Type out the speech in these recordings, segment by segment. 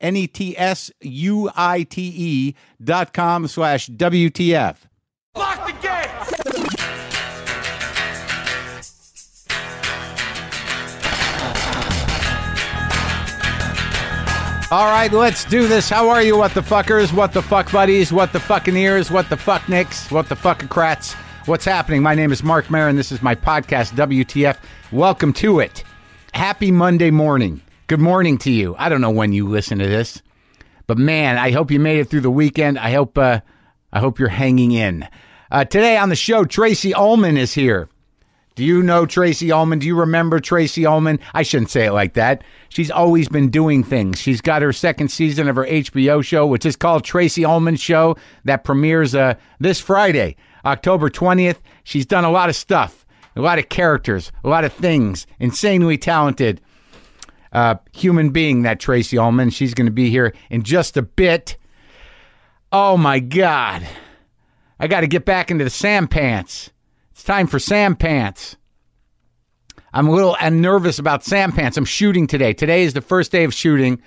N E T S U I T E dot com slash WTF. Lock the gate! All right, let's do this. How are you, what the fuckers, what the fuck buddies, what the fucking ears, what the fuck nicks, what the fuckocrats? What's happening? My name is Marc Maron. This is my podcast, WTF. Welcome to it. Happy Monday morning. Good morning to you. I don't know when you listen to this, but man, I hope you made it through the weekend. I hope, uh, I hope you're hanging in. Uh, today on the show, Tracey Ullman is here. Do you know Tracey Ullman? Do you remember Tracey Ullman? I shouldn't say it like that. She's always been doing things. She's got her second season of her HBO show, which is called Tracey Ullman Show, that premieres uh, this Friday, October 20th. She's done a lot of stuff, a lot of characters, a lot of things. Insanely talented uh, human being, that Tracey Ullman. She's going to be here in just a bit. Oh my God. I got to get back into the Sam Pants. It's time for Sam Pants. I'm a little uh, nervous about Sam Pants. I'm shooting today. Today is the first day of shooting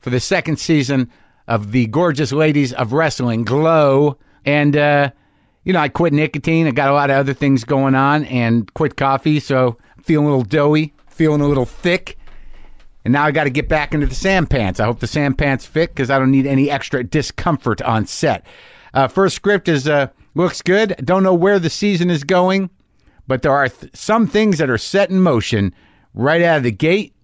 for the second season of the Gorgeous Ladies of Wrestling, Glow. And, uh, you know, I quit nicotine. I got a lot of other things going on and quit coffee. So I'm feeling a little doughy, feeling a little thick. And now I got to get back into the Sam Pants. I hope the Sam Pants fit because I don't need any extra discomfort on set. Uh, first script is uh, looks good. Don't know where the season is going, but there are th- some things that are set in motion right out of the gate,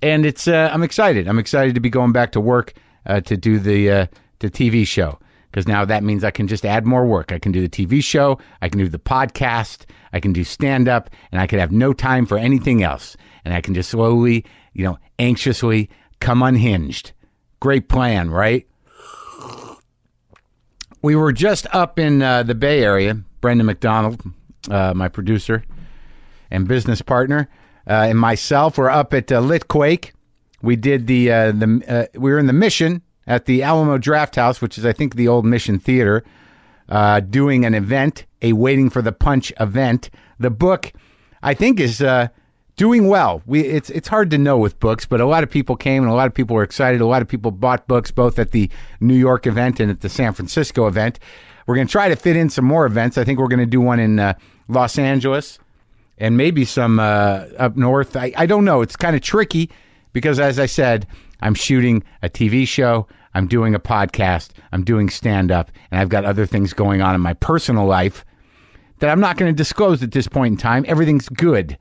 and it's uh, I'm excited. I'm excited to be going back to work uh, to do the uh, the TV show because now that means I can just add more work. I can do the TV show, I can do the podcast, I can do stand up, and I can have no time for anything else, and I can just slowly, you know, anxiously come unhinged. Great plan, right? we were just up in uh, the Bay Area. Brendan McDonald, uh, my producer and business partner, uh, and myself were up at uh, Litquake. We did the uh, the uh, we were in the Mission at the Alamo Drafthouse, which is I think the old Mission Theater, doing an event, a Waiting for the Punch event. The book, I think, is doing well. We it's it's hard to know with books, but a lot of people came and a lot of people were excited. A lot of people bought books both at the New York event and at the San Francisco event. We're going to try to fit in some more events. I think we're going to do one in uh, Los Angeles and maybe some uh, up north. I, I don't know. It's kind of tricky because, as I said, I'm shooting a TV show. I'm doing a podcast. I'm doing stand up, and I've got other things going on in my personal life that I'm not going to disclose at this point in time. Everything's good.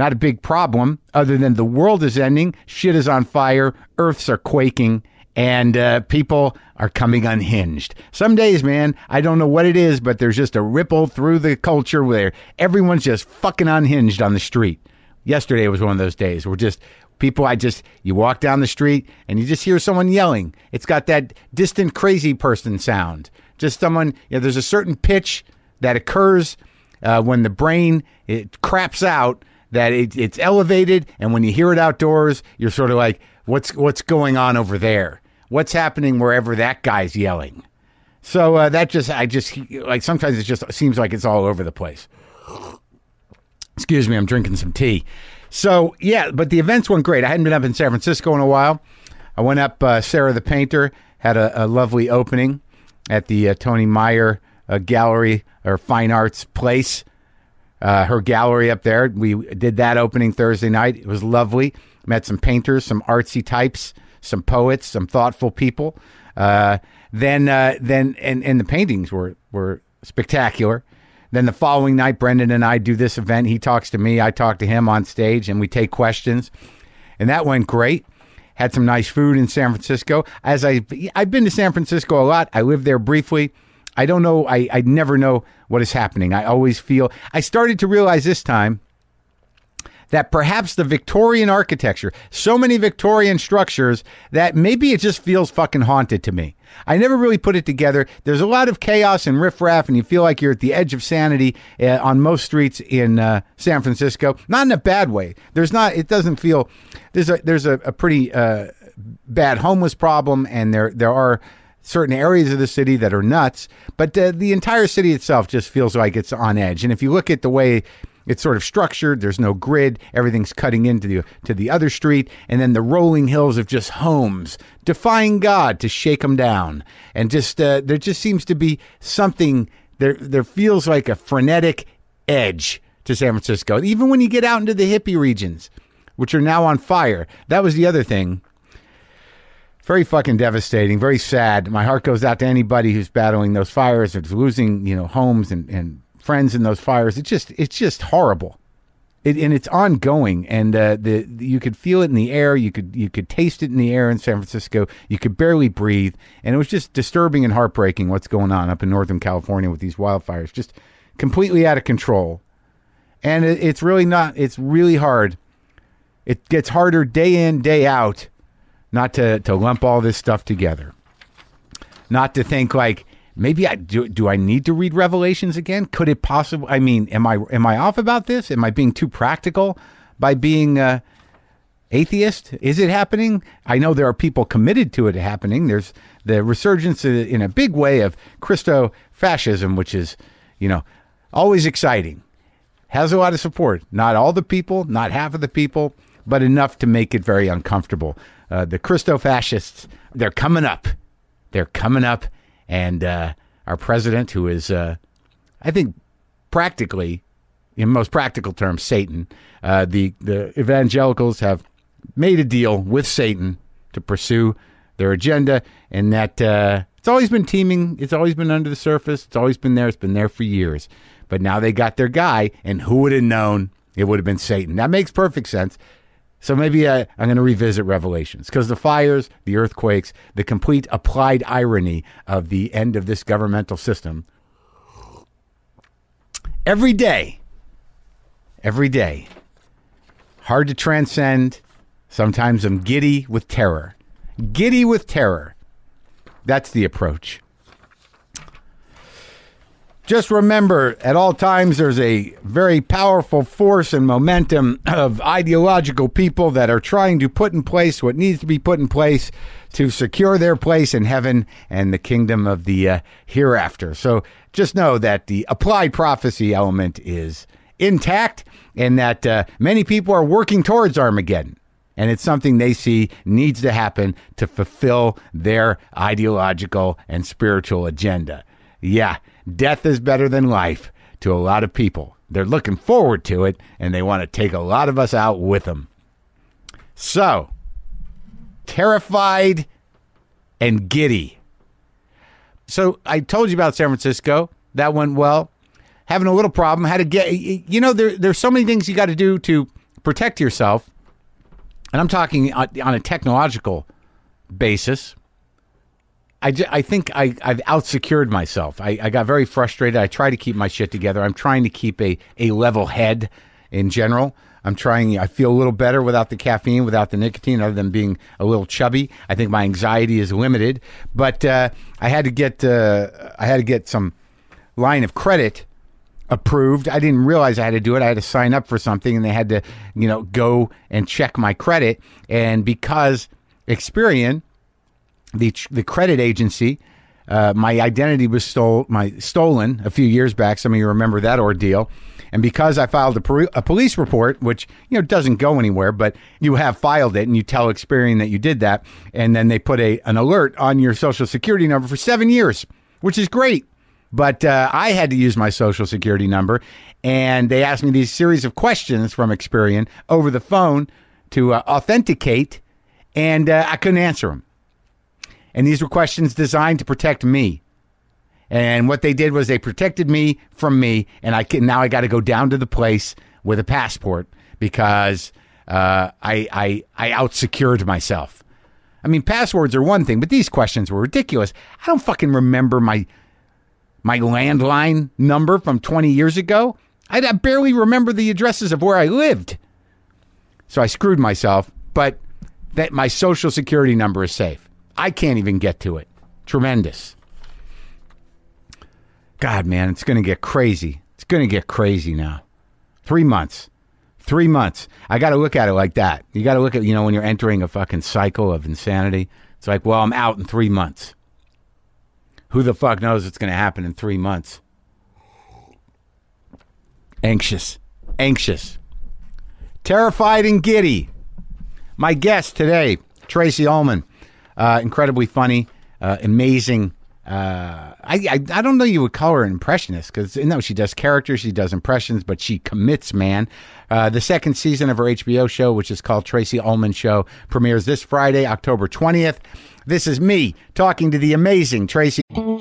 Not a big problem, other than the world is ending, shit is on fire, earths are quaking, and uh, people are coming unhinged. Some days, man, I don't know what it is, but there's just a ripple through the culture where everyone's just fucking unhinged on the street. Yesterday was one of those days where just people, I just, you walk down the street and you just hear someone yelling. It's got that distant crazy person sound. Just someone, you know, there's a certain pitch that occurs uh, when the brain it craps out that it, it's elevated, and when you hear it outdoors, you're sort of like, what's what's going on over there? What's happening wherever that guy's yelling? So uh, that just, I just like sometimes it just seems like it's all over the place. Excuse me, I'm drinking some tea. So yeah, but the events went great. I hadn't been up in San Francisco in a while. I went up. Uh, Sarah the painter had a, a lovely opening at the uh, Tony Meyer uh, Gallery or Fine Arts Place uh, her gallery up there. We did that opening Thursday night. It was lovely. Met some painters, some artsy types, some poets, some thoughtful people. Uh, Then, uh, then, and, and the paintings were, were spectacular. Then the following night, Brendan and I do this event. He talks to me, I talk to him on stage, and we take questions. And that went great. Had some nice food in San Francisco. As I, I've been to San Francisco a lot. I lived there briefly. I don't know. I, I never know what is happening. I always feel. I started to realize this time that perhaps the Victorian architecture, so many Victorian structures, that maybe it just feels fucking haunted to me. I never really put it together. There's a lot of chaos and riffraff, and you feel like you're at the edge of sanity uh, on most streets in uh, San Francisco. Not in a bad way. There's not. It doesn't feel. There's a there's a, a pretty uh, bad homeless problem, and there there are certain areas of the city that are nuts, but uh, the entire city itself just feels like it's on edge. And if you look at the way it's sort of structured. There's no grid. Everything's cutting into the to the other street, and then the rolling hills of just homes, defying God to shake them down. And just uh, there just seems to be something there. There feels like a frenetic edge to San Francisco, even when you get out into the hippie regions, which are now on fire. That was the other thing. Very fucking devastating. Very sad. My heart goes out to anybody who's battling those fires, or losing, you know, homes and, and friends in those fires. It's just it's just horrible. It, and it's ongoing, and uh, the you could feel it in the air. You could you could taste it in the air in San Francisco. You could barely breathe, and it was just disturbing and heartbreaking what's going on up in Northern California with these wildfires, just completely out of control. And it, it's really not. It's really hard. It gets harder day in day out, not to to lump all this stuff together, not to think like maybe I do. Do I need to read Revelations again? Could it possibly? I mean, am I am I off about this? Am I being too practical by being uh, atheist? Is it happening? I know there are people committed to it happening. There's the resurgence in a big way of Christo fascism, which is, you know, always exciting. Has a lot of support. Not all the people, not half of the people, but enough to make it very uncomfortable. Uh, the Christo fascists, they're coming up. They're coming up and uh, our president, who is, uh, I think, practically, in most practical terms, Satan. Uh, the the evangelicals have made a deal with Satan to pursue their agenda, and that uh, it's always been teeming. It's always been under the surface. It's always been there. It's been there for years. But now they got their guy, and who would have known it would have been Satan? That makes perfect sense. So maybe I, I'm going to revisit Revelations because the fires, the earthquakes, the complete applied irony of the end of this governmental system. Every day, every day, hard to transcend. Sometimes I'm giddy with terror. Giddy with terror. That's the approach. Just remember, at all times, there's a very powerful force and momentum of ideological people that are trying to put in place what needs to be put in place to secure their place in heaven and the kingdom of the uh, hereafter. So just know that the applied prophecy element is intact and that uh, many people are working towards Armageddon. And it's something they see needs to happen to fulfill their ideological and spiritual agenda. Yeah, death is better than life to a lot of people. They're looking forward to it and they want to take a lot of us out with them. So, terrified and giddy. So, I told you about San Francisco. That went well. Having a little problem. Had to get, you know, there, there's so many things you got to do to protect yourself. And I'm talking on a technological basis. I, I think I, I've outsecured myself. I, I got very frustrated. I try to keep my shit together. I'm trying to keep a, a level head in general. I'm trying, I feel a little better without the caffeine, without the nicotine, other than being a little chubby. I think my anxiety is limited. But uh, I had to get, uh, I had to get some line of credit approved. I didn't realize I had to do it. I had to sign up for something and they had to, you know, go and check my credit. And because Experian, the the credit agency. Uh, my identity was stole, my stolen a few years back. Some of you remember that ordeal. And because I filed a, a, police report, which you know doesn't go anywhere, but you have filed it and you tell Experian that you did that, and then they put a an alert on your social security number for seven years, which is great. But uh, I had to use my social security number, and they asked me these series of questions from Experian over the phone to uh, authenticate, and uh, I couldn't answer them. And these were questions designed to protect me. And what they did was they protected me from me, and I can now I got to go down to the place with a passport because uh, I I I outsecured myself. I mean, passwords are one thing, but these questions were ridiculous. I don't fucking remember my my landline number from 20 years ago. I, I barely remember the addresses of where I lived. So I screwed myself, but that my social security number is safe. I can't even get to it. Tremendous. God, man, it's going to get crazy. It's going to get crazy now. Three months. Three months. I got to look at it like that. You got to look at, you know, when you're entering a fucking cycle of insanity, it's like, well, I'm out in three months. Who the fuck knows what's going to happen in three months? Anxious. Anxious. Terrified and giddy. My guest today, Tracey Ullman. Uh, incredibly funny, uh, amazing. Uh, I, I I don't know you would call her an impressionist because no, she does characters, she does impressions, but she commits, man. Uh, the second season of her HBO show, which is called Tracey Ullman Show, premieres this Friday, October twentieth. This is me talking to the amazing Tracey.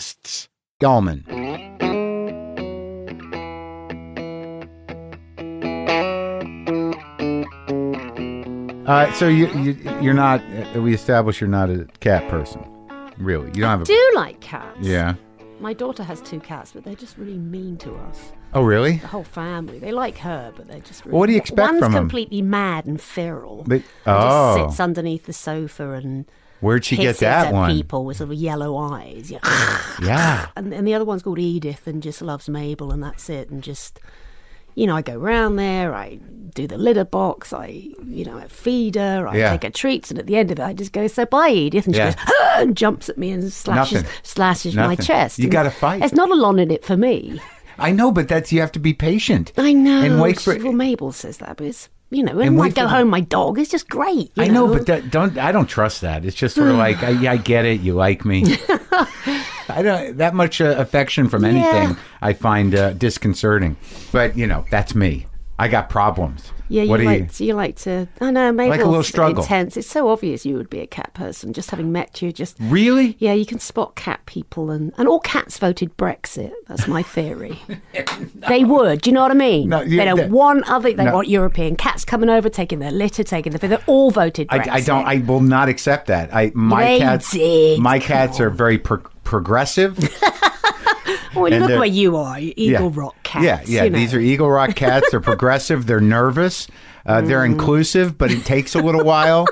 podcasts. Ullman. Uh, so you, you you're not. Uh, we established you're not a cat person, really. You don't have a. do like cats. Yeah. My daughter has two cats, but they're just really mean to us. Oh, really? The whole family. They like her, but they're just really What do you expect One's from 'em? completely mad and feral. They- oh. just sits underneath the sofa and Where'd she get that at one? people with sort of yellow eyes. Yeah. Yeah. and, and the other one's called Edith and just loves Mabel and that's it. And just, you know, I go round there, I do the litter box, I, you know, I feed her, I Yeah. take her treats, and at the end of it, I just go, so bye, Edith. And she Yeah. goes, "Ah," and jumps at me and slashes, Nothing. slashes my chest. You gotta fight. There's not a lot in it for me. I know, but that's you have to be patient. I know. And wait for. Well, Mabel says that, but it's, you know, And when I go home, my dog is just great. you I know, but that, don't. I don't trust that. It's just sort of like, I, I get it. You like me. I don't that much uh, affection from anything. Yeah. I find uh, disconcerting. But you know, that's me. I got problems. Yeah, you what do like to, you like to. I know, maybe like a little struggle. intense. It's so obvious you would be a cat person. Just having met you, just? Really? yeah, you can spot cat people, and and all cats voted Brexit. That's my theory. They would. Do you know what I mean? No, yeah, they don't that- want other. They No. want European cats coming over, taking their litter, taking the. They all voted Brexit. I, I don't. I will not accept that. I my They cats. did, My cats are very pro- progressive. Well, and look where you are, you Eagle Rock cats. Yeah, yeah. you know. These are Eagle Rock cats. They're progressive. They're nervous. Uh, They're Mm. inclusive, but it takes a little while.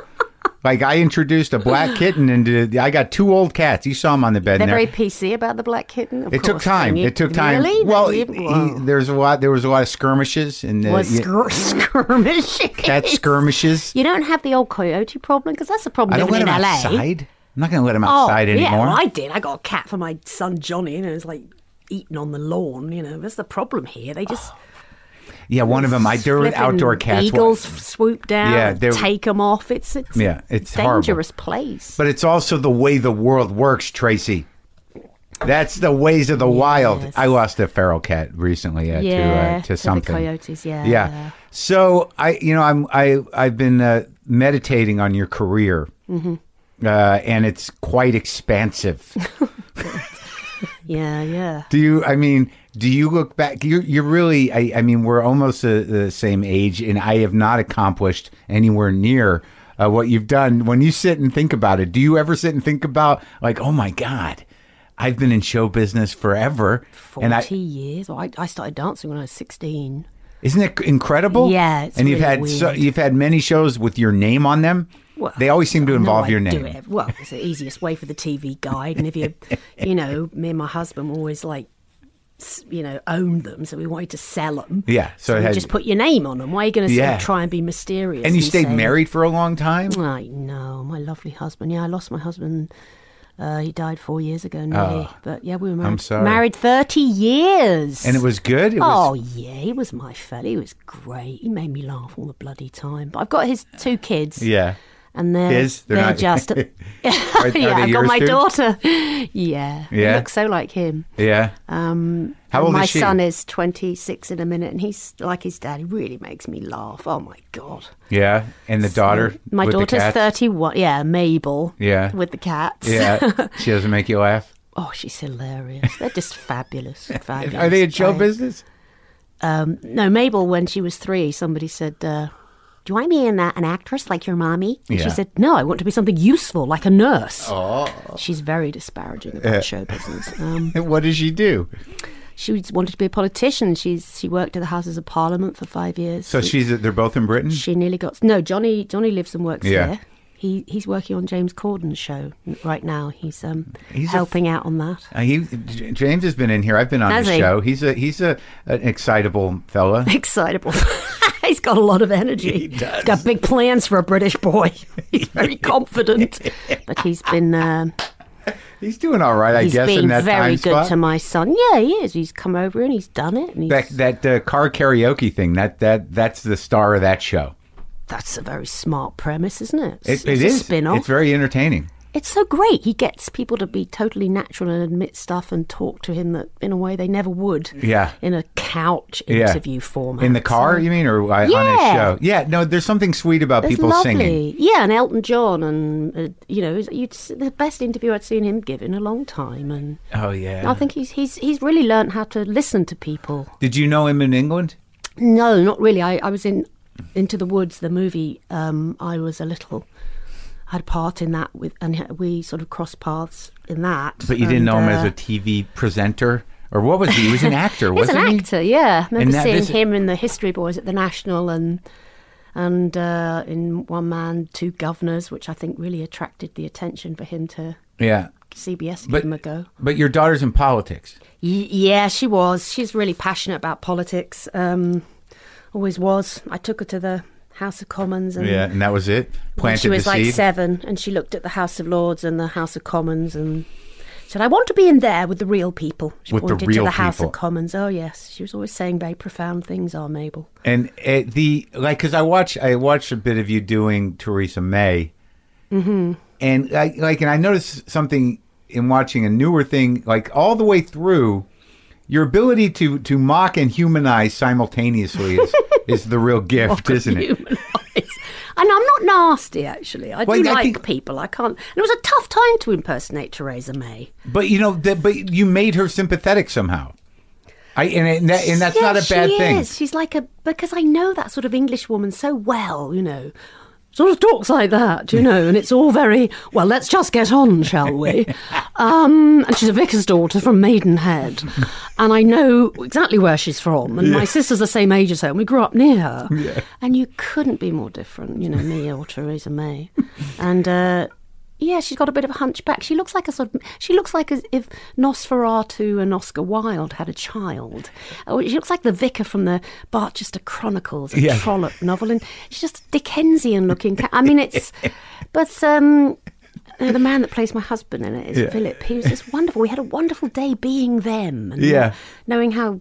Like I introduced a black kitten into. I got two old cats. You saw them on the bed. They're and very PC about the black kitten. Of it took time. You- It took time. Really? Well, They- he- there's a lot. There was a lot of skirmishes and uh, was yeah, skir- skirmishing. cat skirmishes. You don't have the old coyote problem because that's a problem I don't living let in him LA. outside. I'm not going to let him Oh, outside yeah, anymore. well, I did. I got a cat for my son Johnny, and it was like eating on the lawn. You know, that's the problem here. They just yeah, one of them. I there were outdoor cats. Eagles swoop down, Yeah, take them off. It's it's Yeah, it's a horrible. dangerous place. But it's also the way the world works, Tracey. That's the ways of the wild. I lost a feral cat recently uh, yeah, to uh, to the something. coyotes. Yeah, yeah. So I, you know, I'm I I've been uh, meditating on your career, Mm-hmm. uh, and it's quite expansive. yeah, yeah. do you? I mean, do you look back? You're you're really. I, I mean, we're almost the, the same age, and I have not accomplished anywhere near uh, what you've done. When you sit and think about it, do you ever sit and think about like, oh my god, I've been in show business forever, and I 40 years. Well, I, I started dancing when I was 16. isn't it incredible? Yeah, it's and you've really had so, you've had many shows with your name on them. Well, they always seem to involve I your name. Well, it's the easiest way for the TV guide. And if you, you know, me and my husband always like, you know, owned them. So we wanted to sell them. Yeah, so So, had- just put your name on them. Why are you going to Yeah. try and be mysterious? And you stayed say- married for a long time. I know, my lovely husband. Yeah, I lost my husband. Uh, he died four years ago nearly. Oh, but yeah, we were married. I'm sorry. Married 30 years. And it was good. It Oh was, yeah, he was my fella. He was great. He made me laugh all the bloody time. But I've got his two kids, yeah. And they're His? They're they're, not- just Are- are yeah. they I've got my too? daughter. Yeah, Yeah. look so like him. Yeah. Um, How old my is she? son is twenty six in a minute, and he's like his dad. He really makes me laugh. Oh my god. Yeah. And the daughter. My with the daughter's thirty one. Yeah, Mabel. Yeah. with the cats. Yeah. she doesn't make you laugh. Oh, she's hilarious. They're just fabulous. Fabulous. Are they in show business? Um, no, Mabel, when she was three, somebody said, uh, Do you want to be an, an actress like your mommy? And Yeah. she said, No, I want to be something useful like a nurse. Oh. She's very disparaging about show business. Um, What does she do? she wanted to be a politician. She's She worked at the Houses of Parliament for five years. So she's they're both in Britain. she nearly got. No, Johnny Johnny lives and works Yeah. here. He, he's working on James Corden's show right now. He's um, He's helping out on that. Uh, he James has been in here. I've been on Has his he? show. He's a he's a an excitable fella. excitable. He's got a lot of energy. He does. He's got big plans for a British boy. He's very confident, but he's been um He's doing all right, I he's guess, in been that very time good spot. to my son. Yeah, he is. He's come over and he's done it. And he's, that that uh, car karaoke thing. That that that's the star of that show. That's a very smart premise, isn't it? It, It's, it it's is. spin-off. It's very entertaining. It's so great. He gets people to be totally natural and admit stuff and talk to him that in a way they never would. Yeah. In a couch Yeah. interview format. In the car, So- you mean, or uh, on his show? Yeah. No, there's something sweet about It's people lovely. singing. Yeah, and Elton John, and uh, you know, you'd, the best interview I'd seen him give in a long time, and Oh yeah. I think he's he's he's really learned how to listen to people. Did you know him in England? No, not really. I, I was in Into the Woods, the movie. Um, I was a little. I had a part in that with, and we sort of crossed paths in that. But you didn't and, know him as uh, a TV presenter, or what was he? He was an actor, wasn't an he? actor, yeah. I remember that seeing visit- him in the History Boys at the National and and uh, in One Man, Two Governors, which I think really attracted the attention for him to Yeah. CBS But- give him a go. But your daughter's in politics. Y- yeah, she was. She's really passionate about politics. Um, always was. I took her to the House of Commons and Yeah, and that was it. Planted she was the like seed. seven, and she looked at the House of Lords and the House of Commons and said, "I want to be in there with the real people." She With the pointed real to the House people. of Commons. Oh yes, she was always saying very profound things. Our Mabel. And uh, the like, because I watch, I watched a bit of you doing Theresa May, mm-hmm. and I, like, and I noticed something in watching a newer thing, like all the way through. Your ability to to mock and humanize simultaneously is, is the real gift, isn't it? And I'm not nasty, actually. I Well, do I like think- people. I can't. And it was a tough time to impersonate Theresa May. But you know, that, but you made her sympathetic somehow. I and, and, that, and that's not a bad she thing. Is. She's like a because I know that sort of English woman so well, you know. Sort of talks like that, you know, and it's all very well. Let's just get on, shall we? Um, and she's a vicar's daughter from Maidenhead, and I know exactly where she's from. And my sister's the same age as her, and we grew up near her. And you couldn't be more different, you know, me or Theresa May. And uh, yeah, she's got a bit of a hunchback. She looks like a sort of. She looks like as if Nosferatu and Oscar Wilde had a child. Oh, she looks like the vicar from the Barchester Chronicles, a Yeah. Trollope novel, and she's just Dickensian looking. Ca- I mean, it's. But um, uh, the man that plays my husband in it is Yeah. Philip. He was just wonderful. We had a wonderful day being them. And, Yeah. knowing how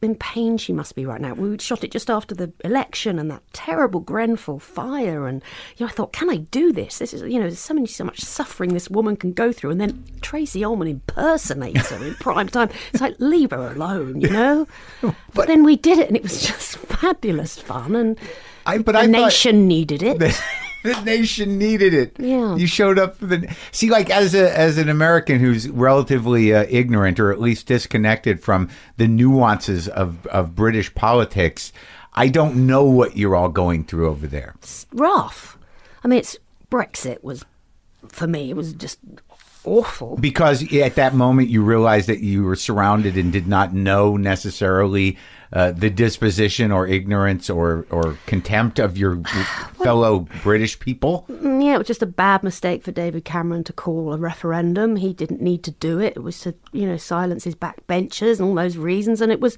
in pain she must be right now. We shot it just after the election and that terrible Grenfell fire, and you know, I thought, can I do this? This is, you know, there's so many, so much suffering this woman can go through, and then Tracey Ullman impersonates her in prime time. It's like leave her alone, you know. but, then we did it, and it was just fabulous fun, and I, but the I thought- nation needed it. the, nation needed it. Yeah. you showed up for the. See, like as a as an American who's relatively uh, ignorant or at least disconnected from the nuances of of British politics, I don't know what you're all going through over there. It's rough. I mean, it's Brexit was for me. It was just awful. because at that moment you realized that you were surrounded and did not know necessarily uh, the disposition or ignorance or, or contempt of your fellow British people. Yeah, it was just a bad mistake for David Cameron to call a referendum. He didn't need to do it. It was to, you know, silence his backbenchers and all those reasons. And it was,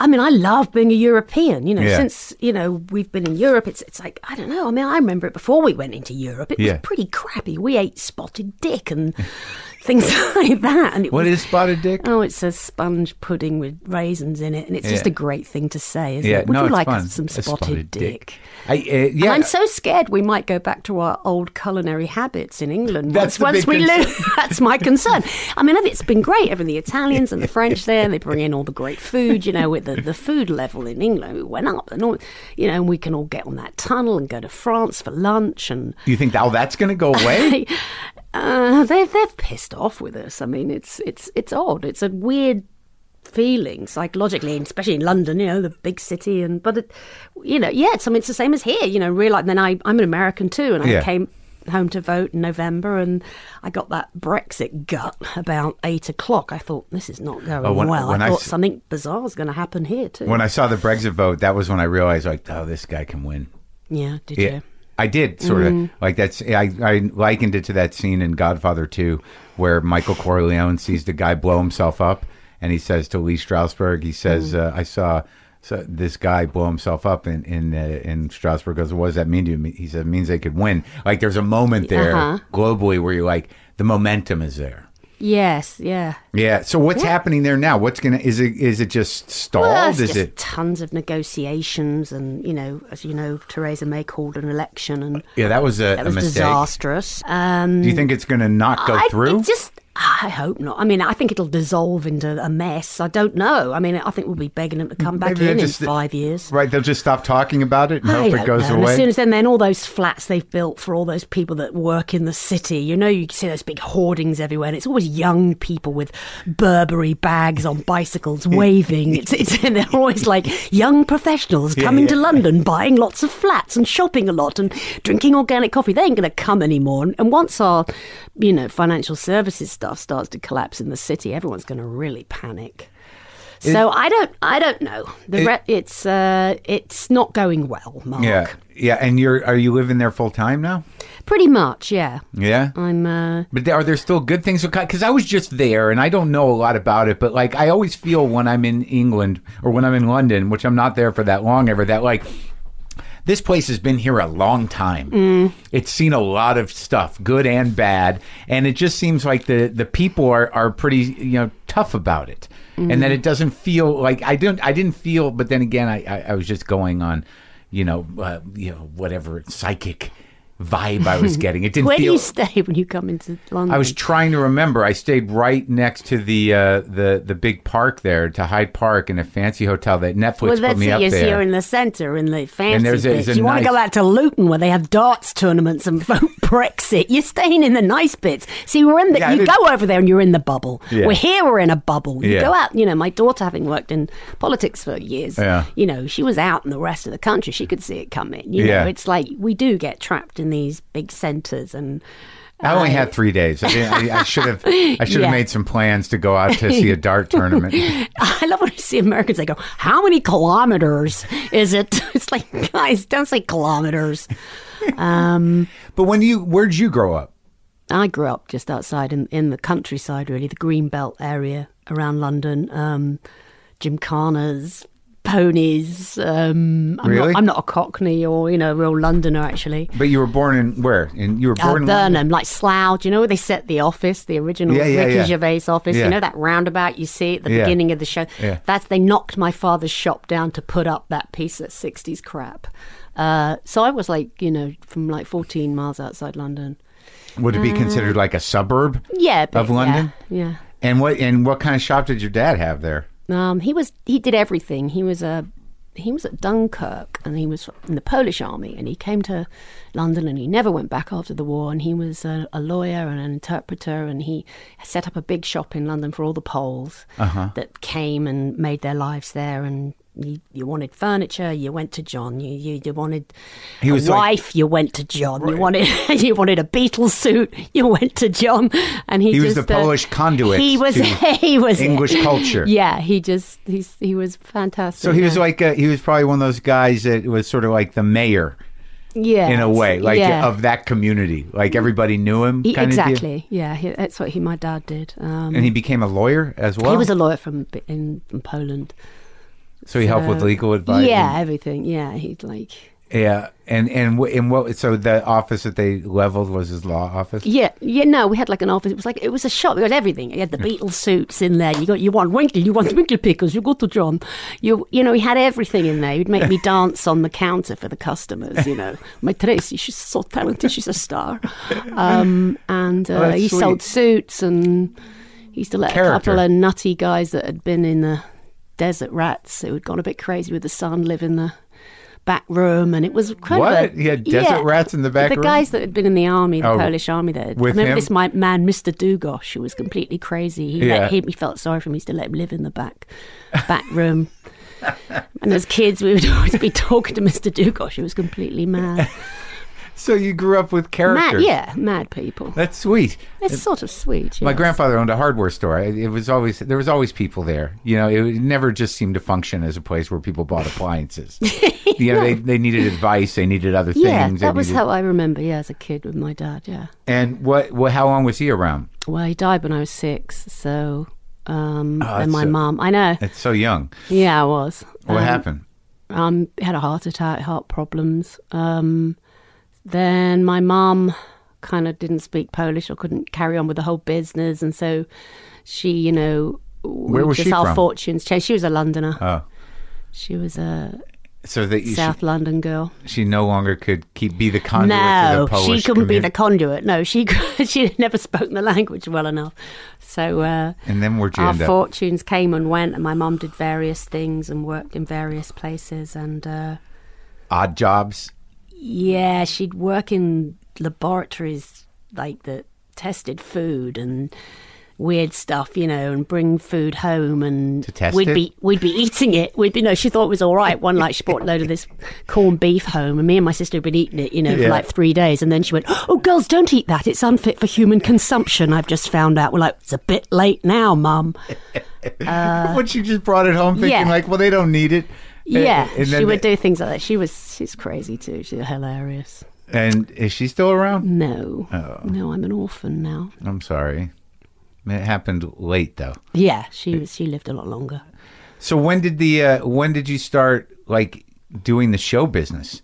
I mean, I love being a European. You know, Yeah. since you know we've been in Europe, it's it's like I don't know. I mean, I remember it before we went into Europe. It Yeah. was pretty crappy. We ate spotted dick and things like that. And it What was, is spotted dick? Oh, it's a sponge pudding with raisins in it, and it's just a great thing to say, isn't yeah, it? Would no, you like fun. some A spotted, dick? I, uh, And yeah, I'm so scared we might go back to our old culinary habits in England That's once, once we lose. That's my concern. I mean, it's been great having the Italians and the French there, and they bring in all the great food. You know, with the, the food level in England, it went up, and all, you know, and we can all get on that tunnel and go to France for lunch and. you think, oh, that's going to go away? Uh, they they're pissed off with us. I mean, it's it's it's odd. It's a weird feeling psychologically, especially in London. You know, the big city, and but it, you know, yeah, it's I mean, it's the same as here. You know, realize then I I'm an American too, and I Yeah. came home to vote in November, and I got that Brexit gut about eight o'clock. I thought this is not going Oh, when- well. when I thought something bizarre is going to happen here too. when I saw the Brexit vote, that was when I realized, like, oh, this guy can win. yeah, did Yeah, you? I did sort of like that's. I, I likened it to that scene in Godfather Two, where Michael Corleone sees the guy blow himself up, and he says to Lee Strasberg, he says, Mm. uh, "I saw." So this guy blow himself up, and in uh, and Strasberg goes, "What does that mean to you?" He said, "It means they could win." Like there's a moment there Uh-huh. globally where you're like, the momentum is there. Yes, yeah. Yeah. So what's happening there now? What's gonna? Is it? Is it just stalled? Well, is just it? tons of negotiations, and you know, as you know, Theresa May called an election, and Yeah, that was a, that a was mistake. disastrous. Um, Do you think it's going to not go I, through? it just, I hope not. I mean, I think it'll dissolve into a mess. I don't know. I mean, I think we'll be begging them to come back Maybe in in five years. Right, they'll just stop talking about it and I hope it goes know. And away. As soon as then, then all those flats they've built for all those people that work in the city, you know, you see those big hoardings everywhere, and it's always young people with Burberry bags on bicycles waving. It's, it's and they're always like young professionals coming to yeah. London, buying lots of flats and shopping a lot and drinking organic coffee. They ain't going to come anymore. And once our, you know, financial services stuff starts to collapse in the city, everyone's going to really panic. So I don't, I don't know. The It- re- it's uh, it's not going well, Marc. yeah, yeah. And you're are you living there full time now? Pretty much, yeah. Yeah. I'm. Uh, But are there still good things? Because I was just there, and I don't know a lot about it. But like, I always feel when I'm in England or when I'm in London, which I'm not there for that long ever, that like this place has been here a long time. It's seen a lot of stuff, good and bad, and it just seems like the the people are are pretty you know tough about it, and that it doesn't feel like I don't I didn't feel. But then again, I I, I was just going on, you know, uh, you know whatever psychic vibe I was getting. It didn't where do you stay when you come into London? I was trying to remember. I stayed right next to the uh, the the big park there, to Hyde Park, in a fancy hotel that Netflix Well, put me it. up You're, there. you're in the centre, in the fancy there's a- there's a you want to go nice- out to Luton where they have darts tournaments and vote Brexit. You're staying in the nice bits. See, we're in the. Yeah, you go over there and you're in the bubble. Yeah. We're here. We're in a bubble. You Yeah. go out. You know, my daughter, having worked in politics for years, Yeah. you know, she was out in the rest of the country. She could see it coming. You know, it's like we do get trapped in these big centres and. I only had three days. I, I, I should have. I should have Yeah. made some plans to go out to see a dart tournament. I love when I see Americans. They go, "How many kilometers is it?" It's like, guys, don't say kilometers. But when you, where'd you grow up? I grew up just outside in in the countryside, really, the Greenbelt area around London. Um, gymkhanas, ponies. Um, I'm, Really? not, I'm not a Cockney or you know, a real Londoner actually. But you were born in where? In you were Uh, born in London? Burnham, like Slough. Do you know where they set the office, the original Yeah, yeah, Ricky yeah. Gervais office? You know that roundabout you see at the beginning of the show? That's they knocked my father's shop down to put up that piece of '60s crap. Uh, so I was like, you know, from like 14 miles outside London. Would it be considered like a suburb? Yeah, a Of bit, London? Yeah. And what and what kind of shop did your dad have there? Um, he was he did everything. He was a he was at Dunkirk and he was in the Polish army and he came to London, and he never went back after the war. And he was a, a lawyer and an interpreter, and he set up a big shop in London for all the Poles Uh-huh. that came and made their lives there. And you, you wanted furniture, you went to John. You you, you wanted He a was like- wife, you went to John. You wanted you wanted a Beatles suit, you went to John. And he, He was just, the uh, Polish conduit He was he was English culture. Yeah, he just he's he was fantastic. So he was like uh he was probably one of those guys that was sort of like the mayor yeah in a way, like yeah. of that community. Like everybody knew him, He- kind of deal. exactly. Yeah, he, that's what he my dad did. Um, And he became a lawyer as well. he was a lawyer from in, from Poland. so he helped with legal advice. Yeah, everything. Yeah, he'd like. Yeah. And and and what? So the office that they leveled was his law office. Yeah, yeah. No, we had like an office. It was like it was a shop. We had everything. You had the Beatles suits in there. You got you want Winkle, you want winklepickers. You go to John. You you know he had everything in there. He'd make me dance on the counter for the customers. You know, my Tracey, she's so talented. She's a star. Um, and uh, that's he sweet. sold suits and he used to let a couple of nutty guys that had been in the desert rats who had gone a bit crazy with the sun live in the back room and it was kind What? He had desert rats in the back room. the room? guys that had been in the army the Oh, polish army that had, with I remember him? this my man mr dugosh who was completely crazy he Yeah. let him he felt sorry for him he used to let him live in the back back room and as kids we would always be talking to mr dugosh who was completely mad So you grew up with characters. mad yeah mad people That's sweet. it's sort of sweet My grandfather owned a hardware store. It was always there was always people there. You know, it never just seemed to function as a place where people bought appliances. you know, they they needed advice. They needed other yeah things. they that was needed- how i remember yeah as a kid with my dad yeah And what? What? How long was he around? well he died when i was six so um Oh, and my so- mum i know It's so young. yeah i was What Um, happened? um, had a heart attack, heart problems. Um, then my mum kind of didn't speak Polish or couldn't carry on with the whole business, and so she, you know, Where was just she our from? fortunes changed. She was a Londoner. Oh, she was a so that you, South London girl. she, she no longer could keep be the conduit to No, the Polish she couldn't be the conduit. No, she she had never spoken the language well enough. So uh, And then where'd you our fortunes came and went, and my mum did various things and worked in various places, and. Uh, Odd jobs. Yeah, she'd work in laboratories like that tested food and weird stuff, you know, and bring food home and we'd it? be we'd be eating it. We'd be no, she thought it was all right. One night she brought a load of this corned beef home and me and my sister had been eating it, you know, Yeah. for like three days and then she went, Oh girls, don't eat that. It's unfit for human consumption, I've just found out. We're like, It's a bit late now, Mum. when she just brought it home, thinking Uh, yeah. like, well, they don't need it. Yeah. And she would do things like that. She was she's crazy too. She's hilarious. And is she still around? No. Oh. No, I'm an orphan now. I'm sorry. It happened late though. Yeah, she was. She lived a lot longer. So when did the uh, when did you start like doing the show business?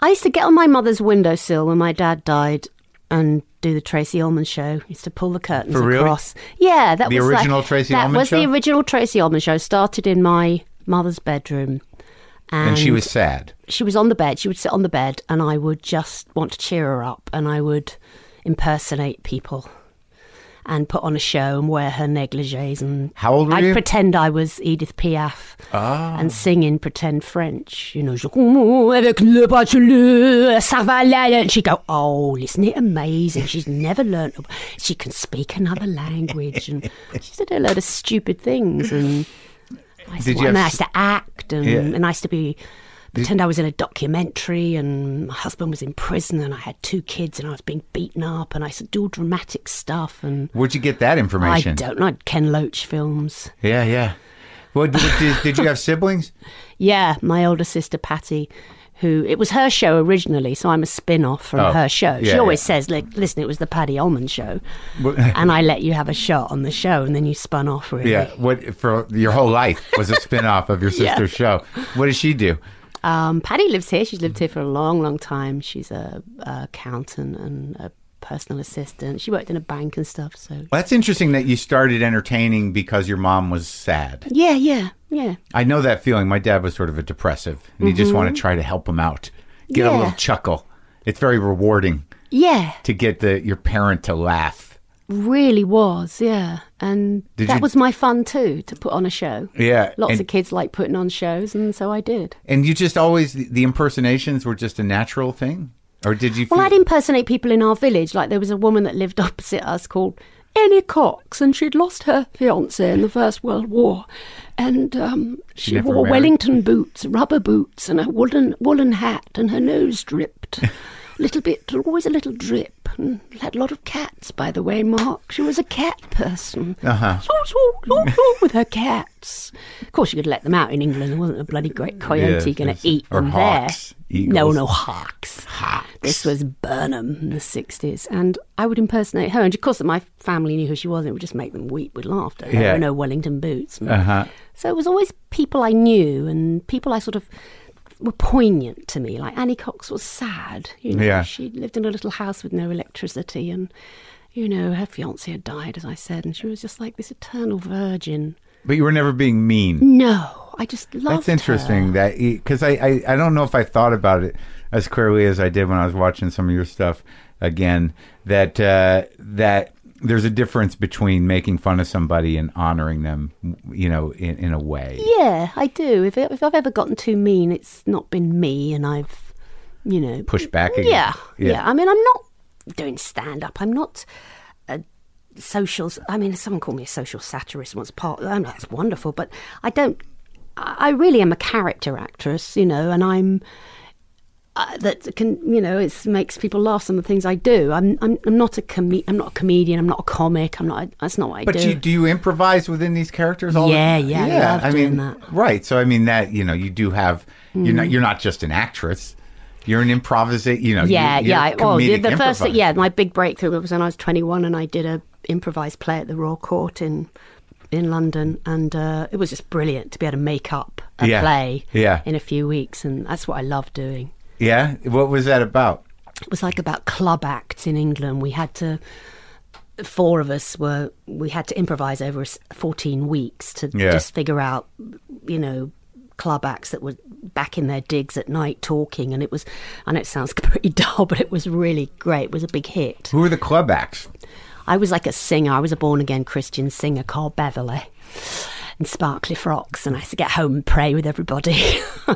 I used to get on my mother's windowsill when my dad died and do the Tracey Ullman show. Used to pull the curtains For real? across. Yeah, that The was original like, Tracey that Ullman was show? the original Tracey Ullman show. Started in my mother's bedroom, and, And she was sad. she was on the bed. She would sit on the bed, and I would just want to cheer her up, and I would impersonate people. And put on a show and wear her negligees and How old were I'd you? pretend I was Edith Piaf Ah. and sing in pretend French. You know, avec le bachelor, ça va. And she'd go, oh, isn't it amazing? She's never learned. She can speak another language. And she did a load of stupid things. And I used, Did to, you have I used to act. And, Yeah. and I used to be... Pretend I was in a documentary and my husband was in prison and I had two kids and I was being beaten up and I used to do all dramatic stuff and Where'd you get that information? I don't know, Ken Loach films. Yeah, yeah. Well, did, did, did you have siblings? Yeah, my older sister Patty, who it was her show originally, so I'm a spin off from Oh, her show. yeah, she always yeah. says, like, listen, it was the Paddy Ullman show. And I let you have a shot on the show, and then you spun off, really. Yeah. What for your whole life was a spin off of your Yeah. sister's show. What does she do? Um, Patty lives here. She's lived here for a long, long time. She's a, a accountant and a personal assistant. She worked in a bank and stuff, so. Well, that's interesting that you started entertaining because your mom was sad. Yeah, yeah, yeah. I know that feeling. My dad was sort of a depressive, and you just want to try to help him out, get a Mm-hmm. Little chuckle. It's very rewarding Yeah, to get the your parent to laugh. really was, yeah. And Did that you- was my fun too, to put on a show. Yeah, Lots and, of kids like putting on shows, and so I did. and you just always the impersonations were just a natural thing. Or did you? Well, I'd impersonate people in our village. Like there was a woman that lived opposite us called Annie Cox, and she'd lost her fiance in the First World War, and um, she, never wore married? Wellington boots, rubber boots, and a woolen woolen hat, and her nose dripped. little bit, always a little drip, and had a lot of cats. By the way, Marc, she was a cat person. Uh-huh. With her cats. Of course, you could let them out in England. There wasn't a bloody great coyote Yeah, going to eat them hawks, there. eagles. No, no hawks. Hawks. This was Burnham in the 60s. And I would impersonate her. And of course, my family knew who she was. And it would just make them weep with laughter. There Yeah. were no Wellington boots. And Uh-huh. So it was always people I knew and people I sort of were poignant to me. Like Annie Cox was sad. You know, Yeah. she lived in a little house with no electricity. And, you know, her fiance had died, as I said. And she was just like this eternal virgin. But you were never being mean. No, I just loved That's interesting. That because I, I I don't know if I thought about it as clearly as I did when I was watching some of your stuff again. That uh, that there's a difference between making fun of somebody and honoring them. You know, in, in a way. Yeah, I do. If, if I've ever gotten too mean, it's not been me, and I've, you know, pushed back again. Yeah, Yeah. yeah. I mean, I'm not doing stand up. I'm not a social. I mean, someone called me a social satirist once. Part I know that's wonderful, but I don't. I I really am a character actress, you know, and I'm. Uh, that can you know it makes people laugh. Some of the things I do. I'm I'm, I'm not a com- I'm not a comedian. I'm not a comic. I'm not. That's not what I But do. you, do you improvise within these characters? All the- Yeah, yeah, I love I mean, that. Mm. right. So I mean that you know you do have you're not you're not just an actress. You're an improvisator. You know. Yeah, you're, yeah. You're a Well, the, the first, improviser. yeah, my big breakthrough was when I was 21 and I did a improvised play at the Royal Court in in London, and uh, it was just brilliant to be able to make up a Yeah, play yeah. in a few weeks, and that's what I love doing. Yeah. What was that about? It was like about club acts in England. We had to. Four of us were. We had to improvise over fourteen weeks to Yeah. just figure out, you know, club acts that were back in their digs at night talking, and it was. I know it sounds pretty dull, but it was really great. It was a big hit. Who were the club acts? I was like a singer. I was a born again Christian singer called Beverly in sparkly frocks, and I used to get home and pray with everybody.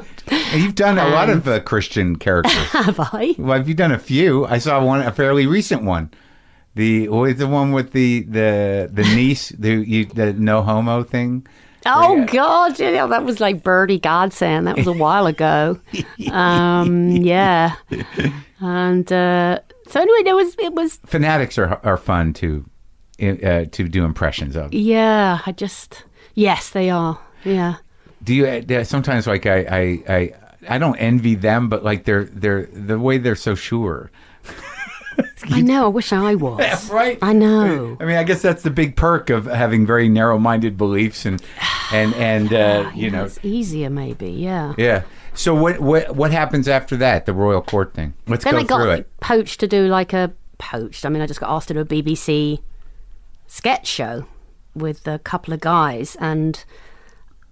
You've done a lot of uh, Christian characters. Have I? well, have you done a few? I saw one, a fairly recent one. The the one with the the the niece, the you, the no homo thing. Oh Yeah. God, yeah, that was like Birdie Godsend. That was a while ago. um, yeah, and uh, so anyway, there was it was Fanatics are are fun to uh, to do impressions of. yeah. I just yes, they are. Yeah. Do you uh, sometimes like I, I I I don't envy them, but like they're they're the way they're so sure. I know. I wish I was. right? I know. I mean, I guess that's the big perk of having very narrow-minded beliefs and and and uh, you know, it's easier maybe. Yeah. yeah. So what what what happens after that? The royal court thing. Let's then go I got through it. poached to do like a poached. I mean, I just got asked to do a BBC sketch show with a couple of guys, and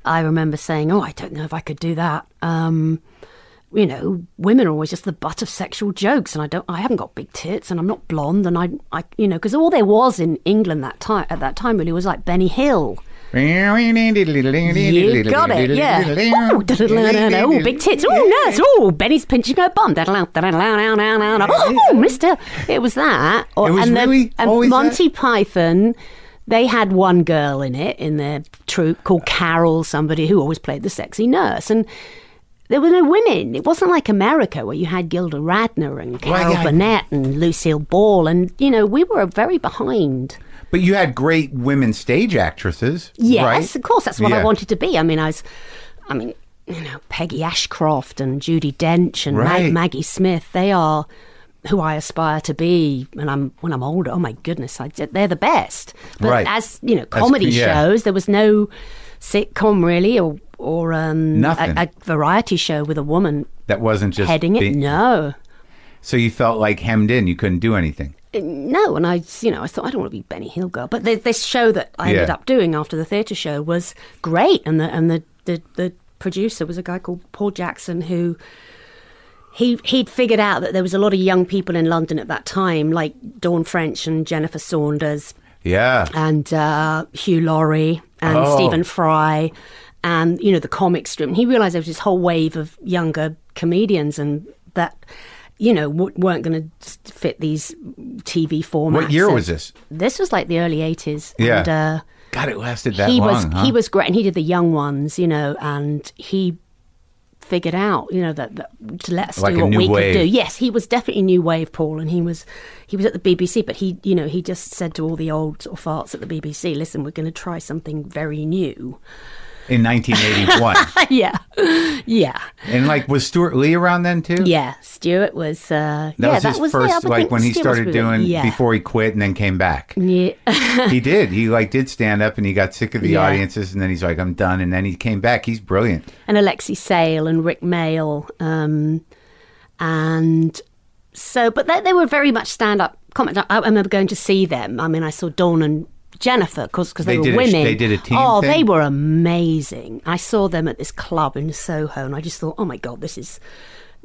I remember saying, "Oh, I don't know if I could do that." Um, you know, women are always just the butt of sexual jokes, and I don't. I haven't got big tits, and I'm not blonde, and I, I, you know, because all there was in England that time at that time really was like Benny Hill. You got it, yeah. Oh, big tits. Oh, nurse. Oh, Benny's pinching her bum. Oh, mister. It was that. It was and really and always Monty Python, they had one girl in it, in their troupe called Carol, somebody who always played the sexy nurse. And there were no women. It wasn't like America where you had Gilda Radner and Carol yeah. Burnett and Lucille Ball. And, you know, we were very behind. But you had great women stage actresses, Yes, right? of course. That's what Yeah. I wanted to be. I mean, I was, I mean, you know, Peggy Ashcroft and Judi Dench and Mag- Maggie Smith. They are who I aspire to be. And I'm when I'm older. Oh my goodness, I, they're the best. But Right. as you know, comedy yeah. shows, there was no sitcom really, or or um, Nothing. A, a variety show with a woman That wasn't just heading it. No. So you felt like hemmed in. You couldn't do anything. No, and I, you know, I thought I don't want to be Benny Hill girl, but the, this show that I ended up doing after the theatre show was great, and the and the, the the producer was a guy called Paul Jackson who he he'd figured out that there was a lot of young people in London at that time, like Dawn French and Jennifer Saunders Yeah. and uh, Hugh Laurie and Oh. Stephen Fry and you know the comic strip. And he realised there was this whole wave of younger comedians and that you know, w- weren't going to fit these TV formats. What year And was this? This was like the early 80s. Yeah. And, uh, God, it lasted that he long. was huh? he was great and he did the young ones you know and he figured out you know that, that to let us Like do what we wave. could do yes he was definitely new wave paul and he was he was at the bbc but he you know he just said to all the old sort of farts at the bbc listen we're going to try something very new in 1981. yeah yeah and like, was Stewart Lee around then too? yeah stewart was uh That yeah was that his was first, like when he Stuart started doing yeah before he quit and then came back. yeah he did. He like did stand up and he got sick of the Yeah. audiences and then he's like, I'm done. And then he came back. He's brilliant. and Alexei Sayle and Rik Mayall. Um, and so, but they, they were very much stand up. I, I remember going to see them. I mean, I saw Dawn and Jennifer because they, They were did a- women. they did a team Oh, thing? they were amazing. I saw them at this club in Soho, and I just thought, oh my god, this is.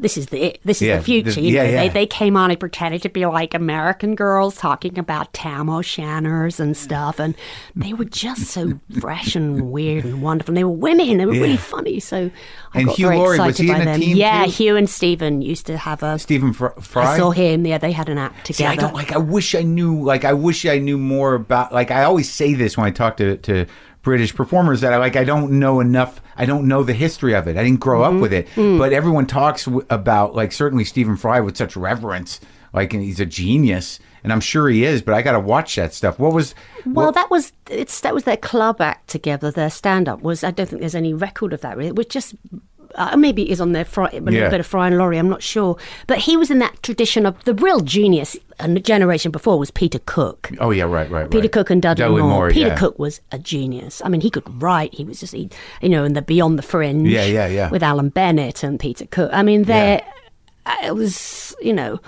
This is the this is Yeah, the future. the- you yeah, know, yeah. they they came on and pretended to be like American girls talking about Tam O'Shanters and stuff, and they were just so fresh and weird and wonderful. And they were women; they were really funny. So I And got Hugh very Laurie, was excited by them. yeah, too? Hugh and Stephen used to have a. Stephen Fr- Fry. I saw him. Yeah, they had an act See, together. I don't like. I wish I knew. Like, I wish I knew more about. Like, I always say this when I talk to to British performers that I like. I don't know enough. I don't know the history of it. I didn't grow Mm-hmm. up with it. Mm. But everyone talks w- about like certainly Stephen Fry with such reverence. Like, and he's a genius, and I'm sure he is. But I got to watch that stuff. What was? Well, what- that was it's that was their club act together. Their stand up was. I don't think there's any record of that. Really, it was just. Uh, maybe it is on their Fry, a little bit of Fry and Laurie. I'm not sure, but he was in that tradition of the real genius. And the generation before was Peter Cook. oh yeah, right, right, Peter right. Cook and Dudley, Dudley Moore. Moore, Peter yeah. Cook was a genius. I mean, he could write. He was just, he, you know, in the Beyond the Fringe. Yeah, yeah, yeah. With Alan Bennett and Peter Cook. I mean, they it was, you know,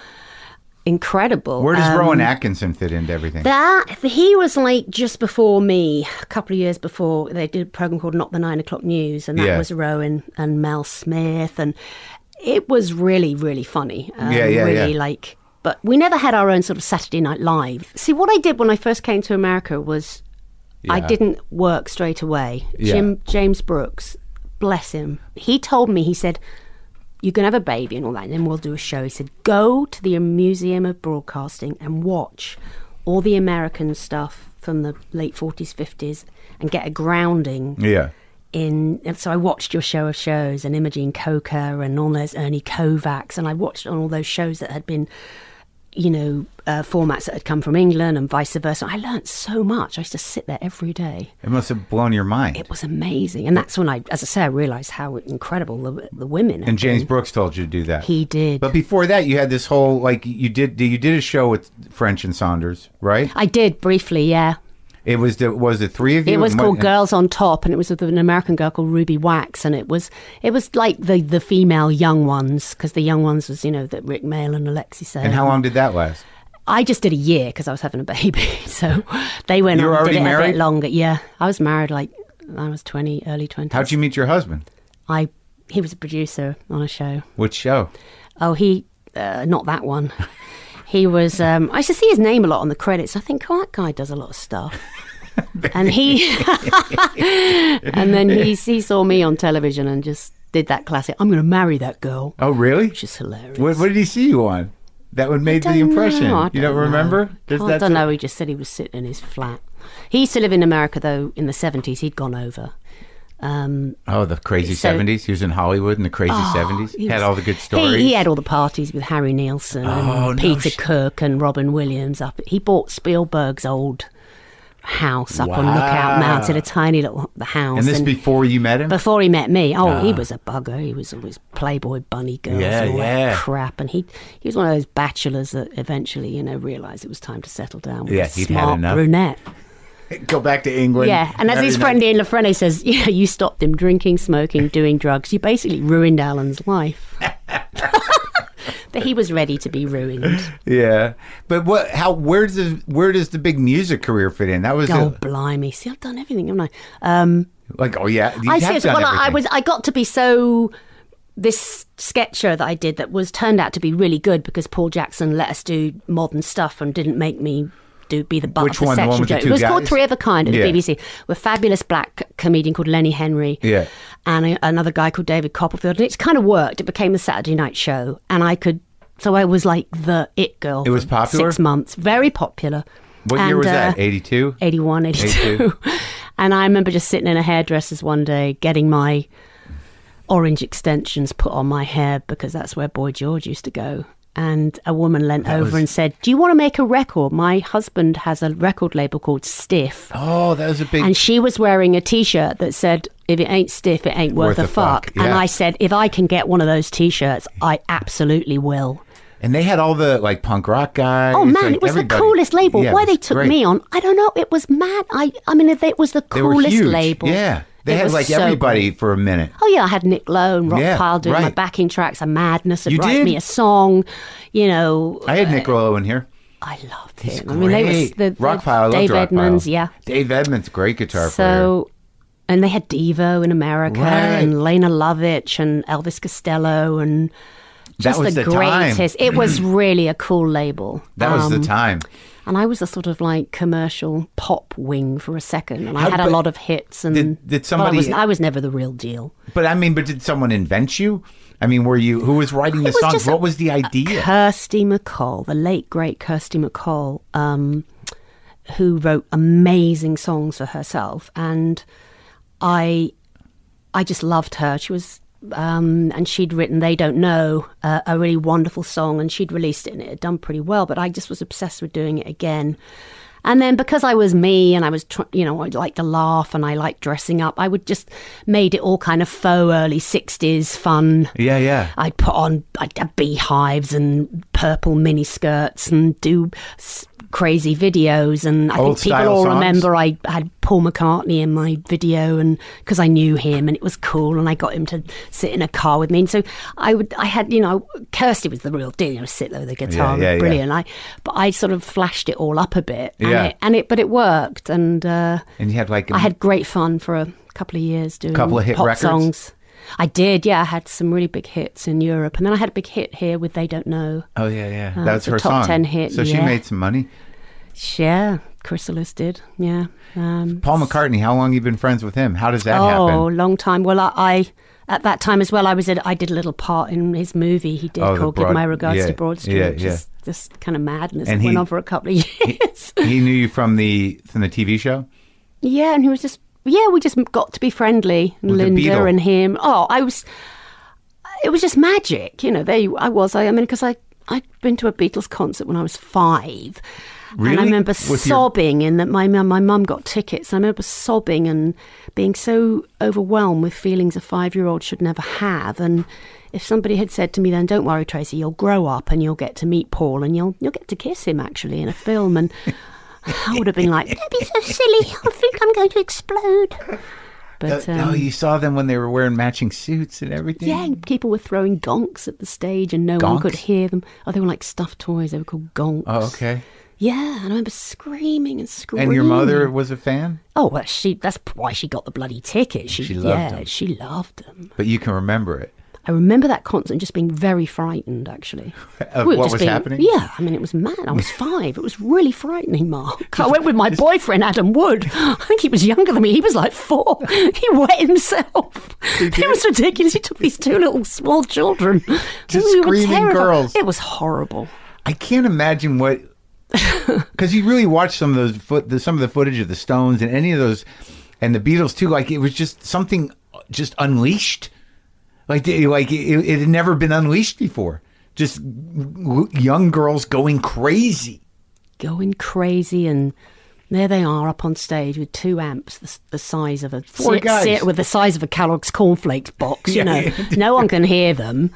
incredible. Where does Um, Rowan Atkinson fit into everything? that he was like just before me, a couple of years before. They did a program called Not the Nine O'clock News, and that Yeah. was Rowan and Mel Smith, and it was really, really funny. Um, Yeah, yeah, really yeah. like. But we never had our own sort of Saturday Night Live. See, what I did when I first came to America was I didn't work straight away. Yeah. Jim James Brooks, bless him, he told me he said. You can have a baby and all that, and then we'll do a show. He said, Go to the Museum of Broadcasting and watch all the American stuff from the late 40s, 50s, and get a grounding yeah. in. And so I watched your show of shows and Imogene Coca and all those Ernie Kovacs, and I watched on all those shows that had been, you know, uh, formats that had come from England and vice versa. I learned so much. I used to sit there every day. It must have blown your mind. It was amazing, and that's when I, as I say, I realised how incredible the, the women. and James been. Brooks told you to do that. he did. But before that, you had this whole like you did you did a show with French and Saunders, right? I did briefly, yeah. It was the was the three of you. It was called what- Girls on Top, and it was with an American girl called Ruby Wax, and it was it was like the the female young ones because the young ones was you know that Rik Mayall and Alexei Sayle. And how long did that last? I just did a year because I was having a baby, so they went You on did it a married? bit longer. Yeah, I was married like I was twenty, early twenties. How'd you meet your husband? I he was a producer on a show. Which show? Oh, he uh, not that one. He was. Um, I used to see his name a lot on the credits. I think, oh, that guy does a lot of stuff. and he, and then he he saw me on television and just did that classic. I'm going to marry that girl, Oh, really? which is hilarious. What, what did he see you on? That would made the impression. know, I you don't know. remember? Does I that- don't know. He just said he was sitting in his flat. He used to live in America though. In the seventies, he'd gone over. Um, Oh, the crazy So- seventies. He was in Hollywood in the crazy Oh, seventies. he Had all the good stories. He, he had all the parties with Harry Nilsson Oh, and no Peter sh- Cook and Robin Williams. Up, he bought Spielberg's old house up on Lookout Mountain, a tiny little house. and this before you met him. before he met me, oh, he was a bugger. He was always Playboy bunny girls Yeah, and all yeah. that crap. And he he was one of those bachelors that eventually, you know, realised it was time to settle down with Yeah, a smart brunette. Go back to England. Yeah, and as his friend Ian La Frenais says, yeah, you stopped him drinking, smoking, doing drugs. You basically ruined Alan's life. but he was ready to be ruined. Yeah, but what? How? Where does the, where does the big music career fit in? That was Oh, a- blimey. See, I've done everything, haven't I? Um, like oh yeah. I done well, I was, I got to be so. This sketch show that I did that was turned out to be really good because Paul Jackson let us do modern stuff and didn't make me do be the butt Which of the one? The one section with the joke. It was called? Three of a Kind at Yeah. the BBC with a fabulous black comedian called Lenny Henry. Yeah. and a, another guy called David Copperfield. And it's kind of worked. It became a Saturday night show, and I could So I was like the it girl. It was for popular? Six months. Very popular. What year was uh, that? 82? 81, 82. 82. and I remember just sitting in a hairdresser's one day getting my orange extensions put on my hair because that's where Boy George used to go. And a woman leant That over was- and said, Do you want to make a record? My husband has a record label called Stiff. Oh, that was a big. And she was wearing a t shirt that said, If it ain't stiff, it ain't worth, Worth a fuck, fuck. And. I said, If I can get one of those t shirts, I absolutely will. And they had all the like punk rock guys. Oh man, like, it was everybody. the coolest label. Yeah, Why they took great. me on, I don't know. It was mad. I, I mean, it was the coolest label. Yeah, they It had like so everybody for a minute. Oh yeah, I had Nick Lowe and Yeah, Rockpile doing my backing tracks. A madness You write did? me a song. You know, I had Nick Lowe in here. I loved He's him. great. I mean, they was the, the Rockpile. I loved Dave. Edmunds, yeah. Dave Edmunds, great guitar player. So, and they had Devo in America Right. and Lene Lovich and Elvis Costello and That just was the, the time. greatest. It was really a cool label. That was Um, the time. And I was a sort of like commercial pop wing for a second, and I How- had a lot of hits. And did- did somebody- I was, I was never the real deal. But I mean, but did someone invent you? I mean, were you who was writing the songs? What a- was the idea? Kirsty MacColl, the late great Kirsty MacColl, um, who wrote amazing songs for herself, and I, I just loved her. She was, um, and she'd written "They Don't Know," uh, a really wonderful song, and she'd released it, and it had done pretty well. But I just was obsessed with doing it again. And then because I was me and I was, tr- you know, I liked to laugh and I liked dressing up, I would just made it all kind of faux early 60s fun. yeah, yeah. I'd put on I'd have beehives and purple mini skirts and do s- crazy videos. And I Old think people all songs? remember I had Paul McCartney in my video, and because I knew him and it was cool, and I got him to sit in a car with me. And so I would, I had, you know, Kirsty was the real deal. You know, sit there with the guitar, yeah, yeah. brilliant. I, but I sort of flashed it all up a bit, and, Yeah. it, and it, but it worked, and. uh And you had like a, I had great fun for a couple of years doing a Couple of hit pop records? songs. I did, yeah. I had some really big hits in Europe, and then I had a big hit here with "They Don't Know." Oh yeah, yeah. Uh, that was her top song. 10 hit, So she made some money. Yeah, Chrysalis did. Yeah. Um, Paul McCartney. How long you been friends with him? How does that oh, happen? Oh, long time. Well, I, I at that time as well, I was at, I did a little part in his movie he did Oh, called Broad- "Give My Regards yeah, to Broad Street," yeah, which yeah. is just kind of madness. And it went on for a couple of years. he knew you from the from the TV show. Yeah, and he was just yeah, we just got to be friendly. With Linda and him. Oh, I was. It was just magic, you know. There you, I was. I, I mean, because I I'd been to a Beatles concert when I was five, and I remember With your- sobbing. In that my mum- my mum got tickets. I remember sobbing and being so overwhelmed with feelings a five year old should never have. And if somebody had said to me then, "Don't worry, Tracey, you'll grow up and you'll get to meet Paul and you'll you'll get to kiss him actually in a film," and I would have been like, "Don't be so silly. I think I'm going to explode." But oh, um, you saw them when they were wearing matching suits and everything. yeah, and people were throwing gonks at the stage, and no one could hear them. Oh, they were like stuffed toys. They were called gonks. Oh, okay. Yeah, and I remember screaming and screaming. And your mother was a fan, Oh, well, she. That's why she got the bloody ticket. She, She loved yeah, them. she loved them. but you can remember it. I remember that concert and just being very frightened, actually. Of We what was being- happening? Yeah, I mean, it was mad. I was five. It was really frightening, Marc. I went with my boyfriend, Adam Wood. I think he was younger than me. He was like four. He wet himself. It was ridiculous. He took these two little small children. Just We screaming girls. It was horrible. I can't imagine what because you really watched some of those foot the, some of the footage of the Stones and any of those and the Beatles too. Like it was just something just unleashed. Like like it, it had never been unleashed before. Just young girls going crazy. Going crazy and. There they are up on stage with two amps, the, the size of a Four guys. with the size of a Kellogg's cornflakes box. Yeah, You know, yeah. no one can hear them.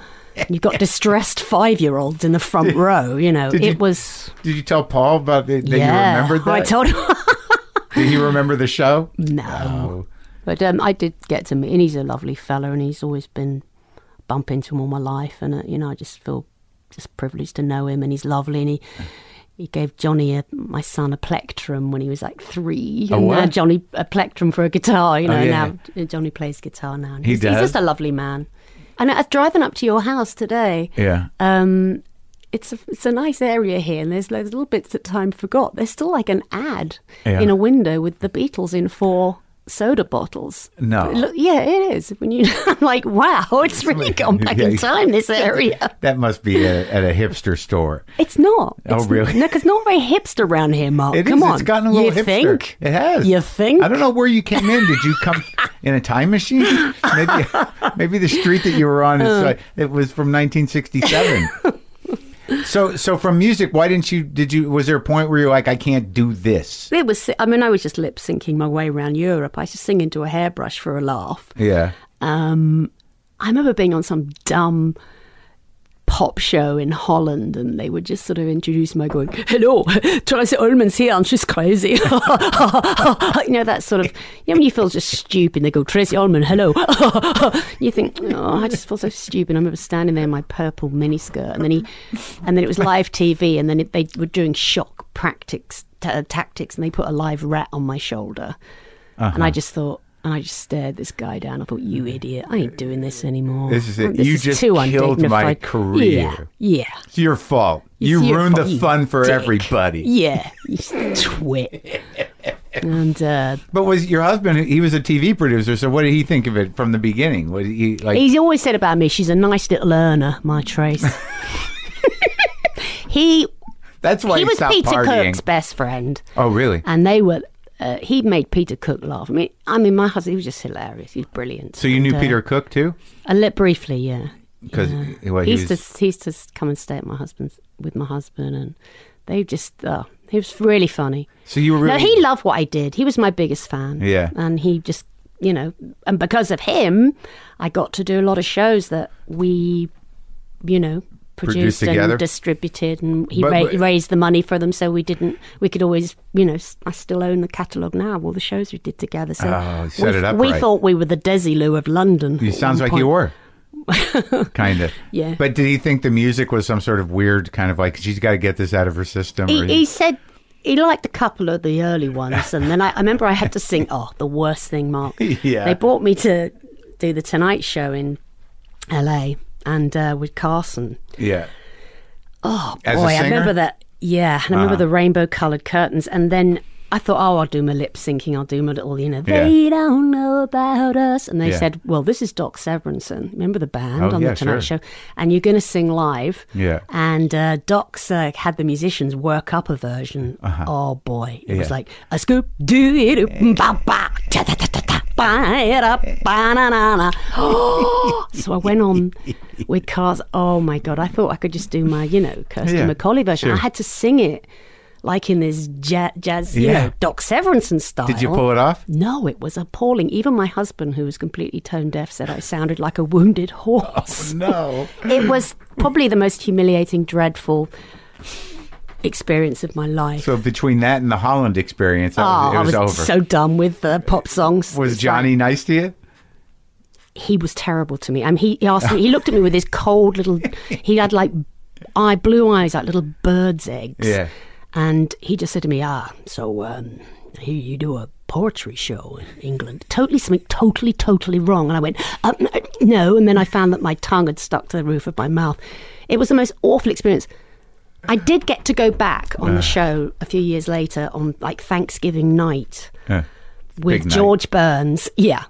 You've got distressed five-year-olds in the front row. You know, Did it you- was. Did you tell Paul about the, that yeah, you remembered that? I told him Did he remember the show? no, Oh. But um, I did get to meet, and he's a lovely fella, and he's always been bump into him all my life, and uh, you know, I just feel just privileged to know him, and he's lovely, and he. He gave Johnny, a, my son, a plectrum when he was like three. A and now Johnny a plectrum for a guitar. You know, Oh, yeah. now Johnny plays guitar now. And He he's, does? He's just a lovely man. And I was driving up to your house today. Yeah. Um, it's a, it's a nice area here, and there's those little bits that time forgot. There's still like an ad Yeah. in a window with the Beatles in four soda bottles. No. Look, yeah, it is. When you, I'm like, wow, it's really gone back Yeah. in time. This area. That must be a, at a hipster store. It's not. Oh, It's- really? No, because not very hipster around here, Marc. It is. Come on. It's gotten a little you hipster. think? It has. You think? I don't know where you came in. Did you come in a time machine? Maybe, maybe the street that you were on is Uh. it was from 1967. So, so from music, why didn't you? Did you? Was there a point where you're like, I can't do this? It was. I mean, I was just lip syncing my way around Europe. I used to sing into a hairbrush for a laugh. Yeah. Um, I remember being on some dumb pop show in Holland, and they would just sort of introduce me going, "Hello, Tracey Ullman's here, and she's crazy." you know that sort of. You know, when you feel just stupid, they go, "Tracey Ullman, hello." you think, "Oh, I just feel so stupid." I remember standing there in my purple miniskirt, and then he, and then it was live TV, and then it, they were doing shock practice t- tactics, and they put a live rat on my shoulder, and I uh-huh. just thought. And I just stared this guy down. I thought, "You idiot! I ain't doing this anymore. This is it. This You is just too killed my career. Yeah, yeah. It's your fault. It's You your ruined fault, the fun for dick. everybody. Yeah, you twit. and uh, But was your husband? He was a TV producer. So what did he think of it from the beginning? Was he like? he's always said about me, she's a nice little earner, my Trace. he that's why he he was Peter partying. Cook's best friend, Oh, really? and they were. Uh, he made Peter Cook laugh. I mean, I mean, my husband, he was just hilarious. He's brilliant. So you knew And, uh, Peter Cook too? A little briefly, yeah. Because Yeah. well, he he used was, to he used to come and stay at my husband's with my husband, and they just oh, he was really funny. so you were really. No, he loved what I did. He was my biggest fan. Yeah. and he just you know, and because of him, I got to do a lot of shows that we, you know. Produced Produced and distributed, and he But- ra- but- raised the money for them, so we didn't. We could always, you know, I still own the catalogue now, all the shows we did together. So Oh, set we, it up we right. thought we were the Desilu of London. It sounds like you were. kind of. Yeah. But did he think the music was some sort of weird kind of like she's got to get this out of her system? He, or he said he liked a couple of the early ones, and then I, I remember I had to sing. Oh, the worst thing, Marc. Yeah. They brought me to do the Tonight Show in L.A. and uh, with Carson. yeah. Oh As boy, I remember that. Yeah, and I remember Uh-huh. the rainbow-coloured curtains, and then. I thought, oh, I'll do my lip syncing. I'll do my little, you know, Yeah. they don't know about us. And they Yeah. said, well, this is Doc Severinsen. Remember the band Oh, on yeah, the Tonight sure. Show? And you're going to sing live. Yeah. And uh, Doc's uh, had the musicians work up a version. Oh boy, it was Uh-huh. Like a scoop do it ba ba ta ta ta ta ta So I went on with cars. Oh my god, I thought I could just do my you know Kirsty Yeah, version. sure. I had to sing it like in this ja- jazz, you Yeah. know, Doc Severinsen style. Did you pull it off? No, it was appalling. Even my husband, who was completely tone deaf, said I sounded like a wounded horse. No. It was probably the most humiliating, dreadful experience of my life. So between that and the Holland experience, oh, was, it I was, over. so done with the pop songs. was Johnny nice to you? he was terrible to me. I mean, he, he asked me. He looked at me with his cold little. He had like eye blue eyes, like little birds' eggs. Yeah. And he just said to me, "Ah, so um, here you do a poetry show in England. Totally something totally, totally wrong." And I went, uh, "No." And then I found that my tongue had stuck to the roof of my mouth. It was the most awful experience. I did get to go back on the show a few years later on like Thanksgiving night Yeah. with Big night. George Burns, yeah,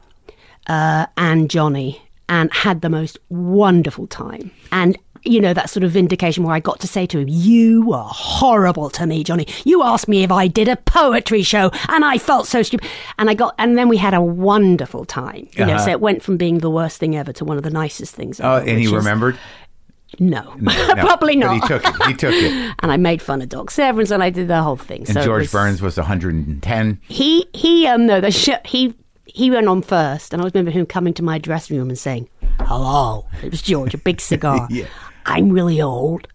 uh, and Johnny, and had the most wonderful time. And you know that sort of vindication where I got to say to him, "You were horrible to me, Johnny. You asked me if I did a poetry show, and I felt so stupid." And I got, and then we had a wonderful time. You know, Uh-huh. so it went from being the worst thing ever to one of the nicest things. Oh, and he remembered? No, No, probably but not. he took it. He took it. and I made fun of Doc Severance, and I did the whole thing. And so George was- Burns was 110. he he um no the sh- he he went on first and i always remember him coming to my dressing room and saying hello it was george a big cigar Yeah. i'm really old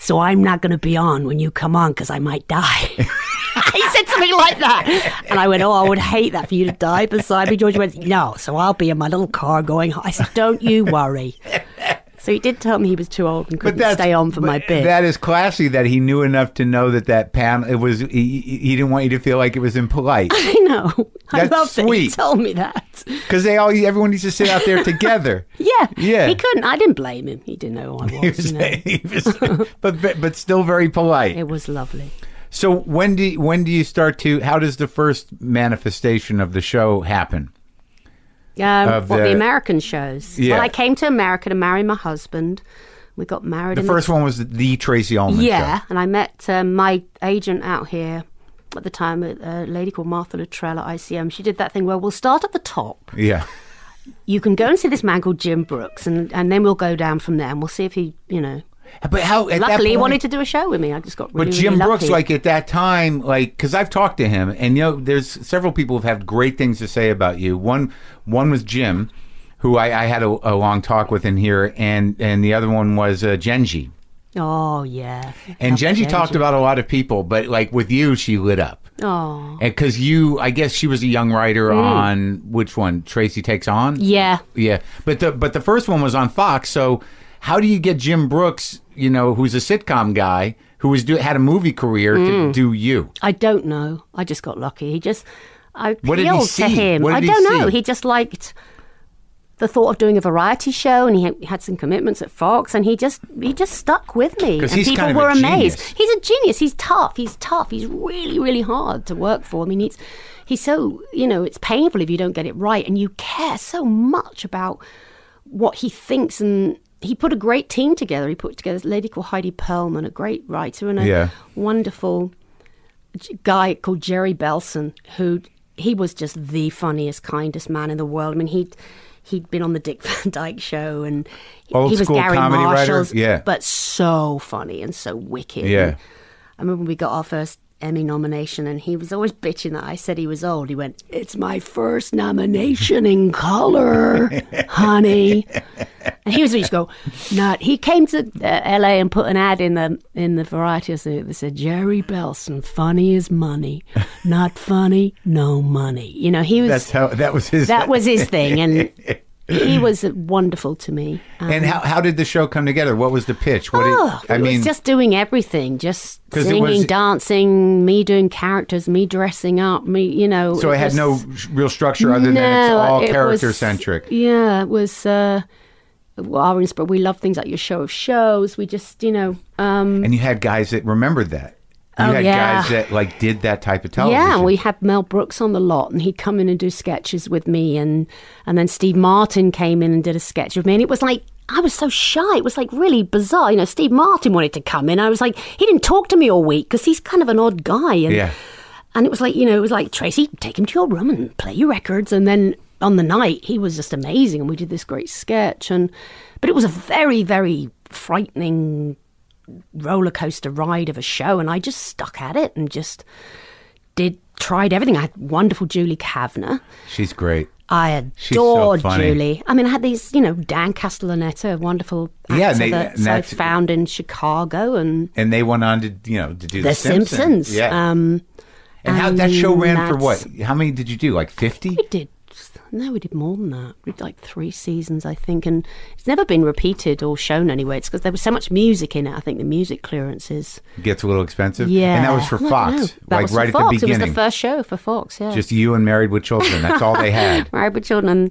so i'm not going to be on when you come on because i might die he said something like that and i went oh i would hate that for you to die beside me george went no so i'll be in my little car going i said don't you worry so he did tell me he was too old and couldn't stay on for my but uh, bit That is classy that he knew enough to know that that panel, it was, he, he didn't want you to feel like it was impolite. i know i That's love that he sweet. told me that Because they all, everyone needs to sit out there together. Yeah, Yeah. He couldn't. I didn't blame him. He didn't know who I was. was, you know. was- but, but but still very polite. It was lovely. So when do when do you start to? How does the first manifestation of the show happen? Um, Of what the, the- American shows? Yeah. Well, I came to America to marry my husband. We got married. The first one was the Tracey Ullman yeah, show. and I met um, my agent out here at the time, a, a lady called Martha Luttrell at ICM. She did that thing where we'll start at the top. Yeah. You can go and see this man called Jim Brooks, and, and then we'll go down from there, and we'll see if he, you know. But how? Luckily, he wanted to do a show with me. I just got really, But Jim really Brooks, like at that time, like because I've talked to him, and you know, there's several people who've had great things to say about you. One, one was Jim, who I, I had a, a long talk with in here, and and the other one was uh, Jenji. Oh yeah. And Love Jenji talked about a lot of people, but like with you, she lit up. Oh Because you, I guess she was a young writer Mm. on which one? Tracey Takes On. yeah. Yeah, but the but the first one was on Fox. So how do you get Jim Brooks, you know, who's a sitcom guy who was do, had a movie career Mm. to do you? I don't know. I just got lucky. He just, I What did he appealed to see? him. What I did he don't know. see? He just liked the thought of doing a variety show, and he had, had some commitments at Fox, and he just he just stuck with me. 'Cause and he's people kind of a were amazed. genius. He's a genius. He's tough. He's tough. He's really really hard to work for. I mean, he's he's so you know it's painful if you don't get it right, and you care so much about what he thinks and. He put a great team together. He put together a lady called Heidi Perlman, a great writer and a Yeah. wonderful guy called Jerry Belson, who he was just the funniest, kindest man in the world. I mean, he'd he'd been on the Dick Van Dyke Show, and Old he was Gary writer? Marshall's, Yeah. but so funny and so wicked. Yeah. And I remember when we got our first Emmy nomination, and he was always bitching that I said he was old. He went, "It's my first nomination in color, honey." And he was used to go, "Not." He came to uh, L.A. and put an ad in the in the Variety that said, "Jerry Belson, funny as money, not funny, no money." You know, he was That's how that was his. that was his thing, and he was wonderful to me. Um, And how how did the show come together? What was the pitch? What Oh, did, I it mean, was just doing everything, just it singing, was- dancing, me doing characters, me dressing up, me, you know. so it had was- no real structure other than it's all it character centric. Yeah, it was. Uh, our insp- we love things like your show of shows. We just, you know, um, And you had guys that remembered that. You Oh, had yeah. guys that like did that type of television. Yeah, we had Mel Brooks on the lot, and he'd come in and do sketches with me, and and then Steve Martin came in and did a sketch with me, and it was like I was so shy. It was like really bizarre. You know, Steve Martin wanted to come in. I was like, he didn't talk to me all week because he's kind of an odd guy, and Yeah. and it was like you know, it was like Tracey, take him to your room and play your records, and then on the night he was just amazing, and we did this great sketch, and but it was a very very frightening roller coaster ride of a show, and I just stuck at it and just did tried everything. I had wonderful Julie Kavner. She's great. I She's so adored. Julie. I mean, I had these, you know, Dan Castellaneta, a wonderful actor Yeah, and they- that and I found in Chicago, and And they went on to you know to do the, The Simpsons. Yeah. Um, and how that show ran for what? How many did you do? Like fifty? we did. No, we did more than that. We did like three seasons, I think, and it's never been repeated or shown anywhere. It's because there was so much music in it. I think the music clearances. Gets a little expensive. Yeah, And that was for Fox. like right at Fox. the It beginning. was the first show for Fox. Yeah, Just you and Married with Children. That's all they had. Married with Children.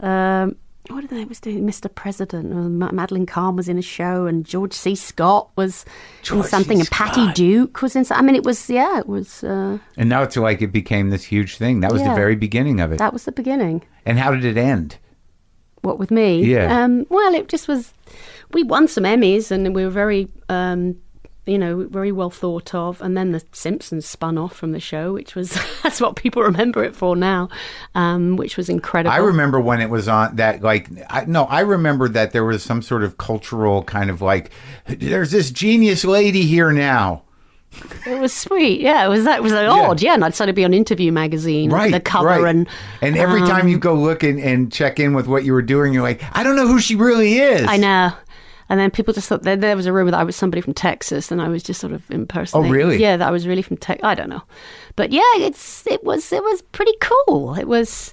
Um, what did they was doing? Mr. President. Madeline Kahn was in a show, and George C. Scott was George in something, C. and Patty Scott. Duke was in. I mean, it was yeah, it was. Uh, And now it's like it became this huge thing. That was the very beginning of it. that was the beginning. and how did it end? What with me? Yeah. Um, well, it just was. We won some Emmys, and we were very, um, you know, very well thought of. And then the Simpsons spun off from the show, which was that's what people remember it for now, um, which was incredible. I remember when it was on that like I, no, I remember that there was some sort of cultural kind of like there's this genius lady here now. It was sweet. Yeah, it was that was like odd. Yeah, and I'd of be on Interview magazine, Right. the cover, right. and and every time um, you go look and, and check in with what you were doing, you're like, I don't know who she really is. I know. And then people just thought there, there was a rumor that I was somebody from Texas, and I was just sort of impersonating. Oh, really? Yeah, that I was really from Texas. I don't know, but yeah, it's it was it was pretty cool. It was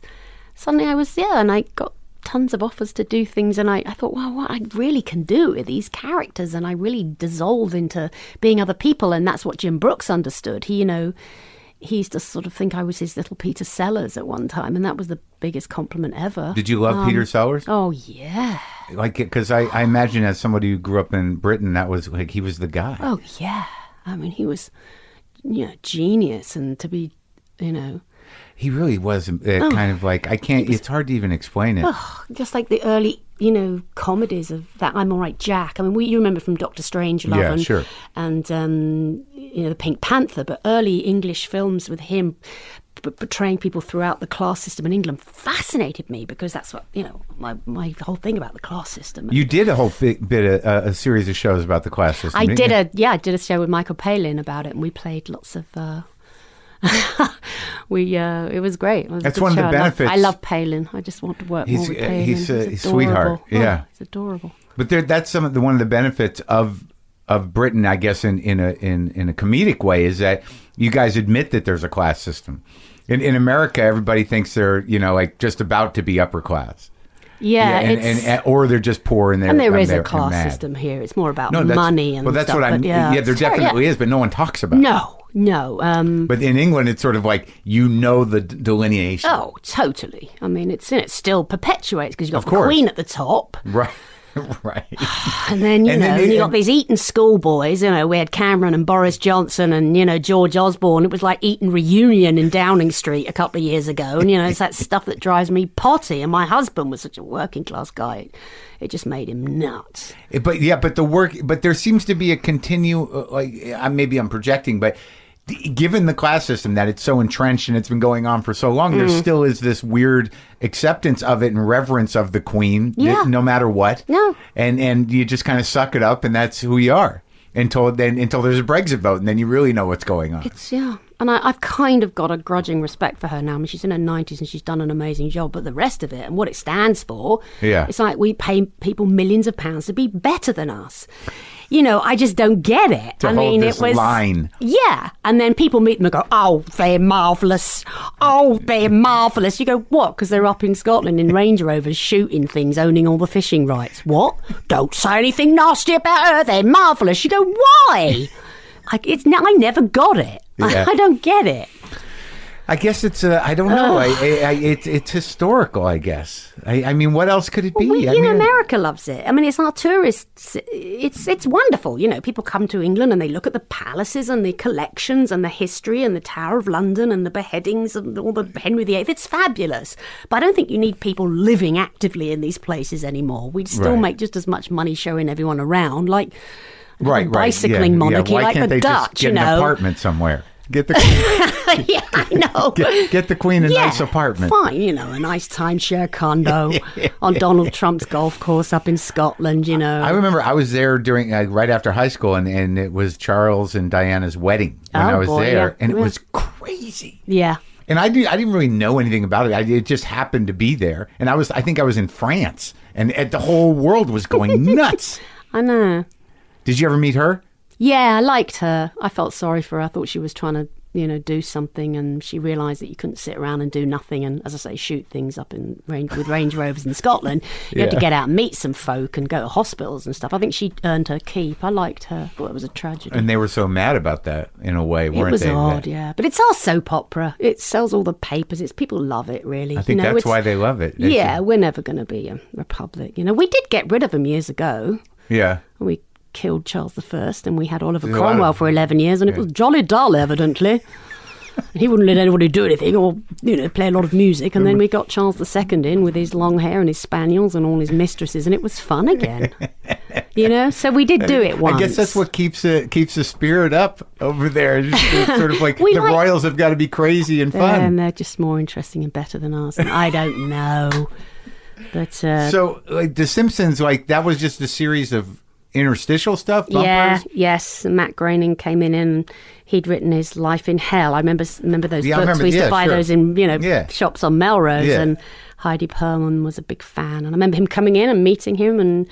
suddenly I was yeah, and I got tons of offers to do things, and I, I thought, wow, what I really can do with these characters, and I really dissolve into being other people, and that's what Jim Brooks understood. He, you know. He used to sort of think I was his little Peter Sellers at one time, and that was the biggest compliment ever. Did you love Peter Sellers? Oh yeah. Like, because I, I imagine as somebody who grew up in Britain, that was like he was the guy. Oh yeah, I mean he was you know, genius and to be, you know, He really was uh, Oh. kind of like I can't. It's hard to even explain it. just like the early, you know, comedies of that I'm All Right Jack. I mean, we, you remember from Doctor Strangelove Yeah, and, sure. and um, you know, the Pink Panther, but early English films with him portraying people throughout the class system in England fascinated me because that's what, you know, my, my whole thing about the class system. You did a whole fi- bit of uh, a series of shows about the class system. I did you? a yeah, I did a show with Michael Palin about it, and we played lots of. Uh, we uh, it was great. It was That's one of the show. I love- benefits. I love Palin. I just want to work He's- more with Palin. he's, uh, he's sweetheart. Oh, Yeah. he's adorable. But there, that's some of the one of the benefits of of Britain, I guess, in in a in in a comedic way, is that you guys admit that there's a class system. In in America, everybody thinks they're you know like just about to be upper class. Yeah, and, it's, and, or they're just poor and they're and there and is a class system here. It's more about No, money and well, that's stuff, what I'm. yeah, Yeah, there definitely yeah. is, but no one talks about. it. No, no. Um, But in England, it's sort of like you know the d- delineation. oh, totally. I mean, it's it still perpetuates because you've got Of the course. Queen at the top. Right, right. And then, you And know, then and you got these Eton schoolboys, you know, we had Cameron and Boris Johnson and, you know, George Osborne. It was like Eton reunion in Downing Street a couple of years ago. And, you know, it's that stuff that drives me potty. And my husband was such a working class guy. It just made him nuts. But yeah, but the work, but there seems to be a continue. uh, Like maybe I'm projecting, but given the class system that it's so entrenched and it's been going on for so long, Mm. there still is this weird acceptance of it and reverence of the queen, Yeah. no matter what. No. and and you just kind of suck it up, and that's who you are until then until there's a Brexit vote, and then you really know what's going on. It's, yeah. And I, I've kind of got a grudging respect for her now. I mean, she's in her 90s and she's done an amazing job. But the rest of it and what it stands for, Yeah. it's like we pay people millions of pounds to be better than us. You know, I just don't get it. To I hold mean, this it was line. Yeah, and then people meet them and go, "Oh, they're marvelous! Oh, they're marvelous!" You go, "What?" Because they're up in Scotland in Range Rovers shooting things, owning all the fishing rights. What? Don't say anything nasty about her. They're marvelous. You go, "Why?" Like it's I never got it. Yeah. I, don't get it. I guess it's uh, I don't know. I, I, I, it's it's historical. I guess. I, I mean, what else could it be? We, I mean, America loves it. I mean, it's our tourists. It's it's wonderful. You know, people come to England and they look at the palaces and the collections and the history and the Tower of London and the beheadings and all the Henry VIII. It's fabulous. But I don't think you need people living actively in these places anymore. We'd still Right. make just as much money showing everyone around, like right, right. bicycling yeah, monarchy, yeah. Like the Dutch. you an know, apartment somewhere? Get the queen yeah, I know. get, get the queen a Yeah, nice apartment. Fine, you know, a nice timeshare condo on Donald Trump's golf course up in Scotland, you know. I remember I was there during uh, right after high school, and, and it was Charles and Diana's wedding when Oh, I was boy, there, yeah. and it Yeah. was crazy. yeah. And I did, I didn't really know anything about it. I, it just happened to be there, and I was I think I was in France, and, and the whole world was going nuts. I know. Did you ever meet her? Yeah, I liked her. I felt sorry for her. I thought she was trying to, you know, do something, and she realised that you couldn't sit around and do nothing, and as I say, shoot things up in range with Range Rovers in Scotland. You had to get out and meet some folk and go to hospitals and stuff. I think she earned her keep. I liked her. Thought it was a tragedy. And they were so mad about that in a way, weren't they? It was they? odd, That- yeah. But it's our soap opera. It sells all the papers. It's people love it, really. I think you know, that's why they love it. Yeah, we're never going to be a republic. You know, we did get rid of them years ago. yeah. We killed Charles I, and we had Oliver lot Cromwell for eleven years, and it was jolly dull, evidently. He wouldn't let anybody do anything or, you know, play a lot of music. And then we got Charles II in with his long hair and his spaniels and all his mistresses, and it was fun again. you know, so we did do it once. I guess that's what keeps it keeps the spirit up over there. It's sort of like the like- royals have got to be crazy and fun. And they're just more interesting and better than ours. And I don't know. But uh, So, like The Simpsons, like that was just a series of interstitial stuff. yeah, yes, Matt Groening came in and he'd written his Life in Hell. I remember remember those Yeah, books. remember- we used yeah, to buy sure. those in you know Yeah. shops on Melrose, and Heidi Perlman was a big fan. And I remember him coming in and meeting him and.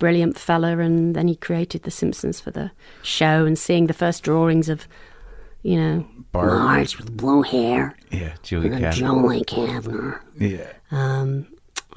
Brilliant fella, and then he created The Simpsons for the show, and seeing the first drawings of, you know, Bart. Marge with blue hair, yeah, Julie Kavner. Jolie Kavner. Yeah, Um,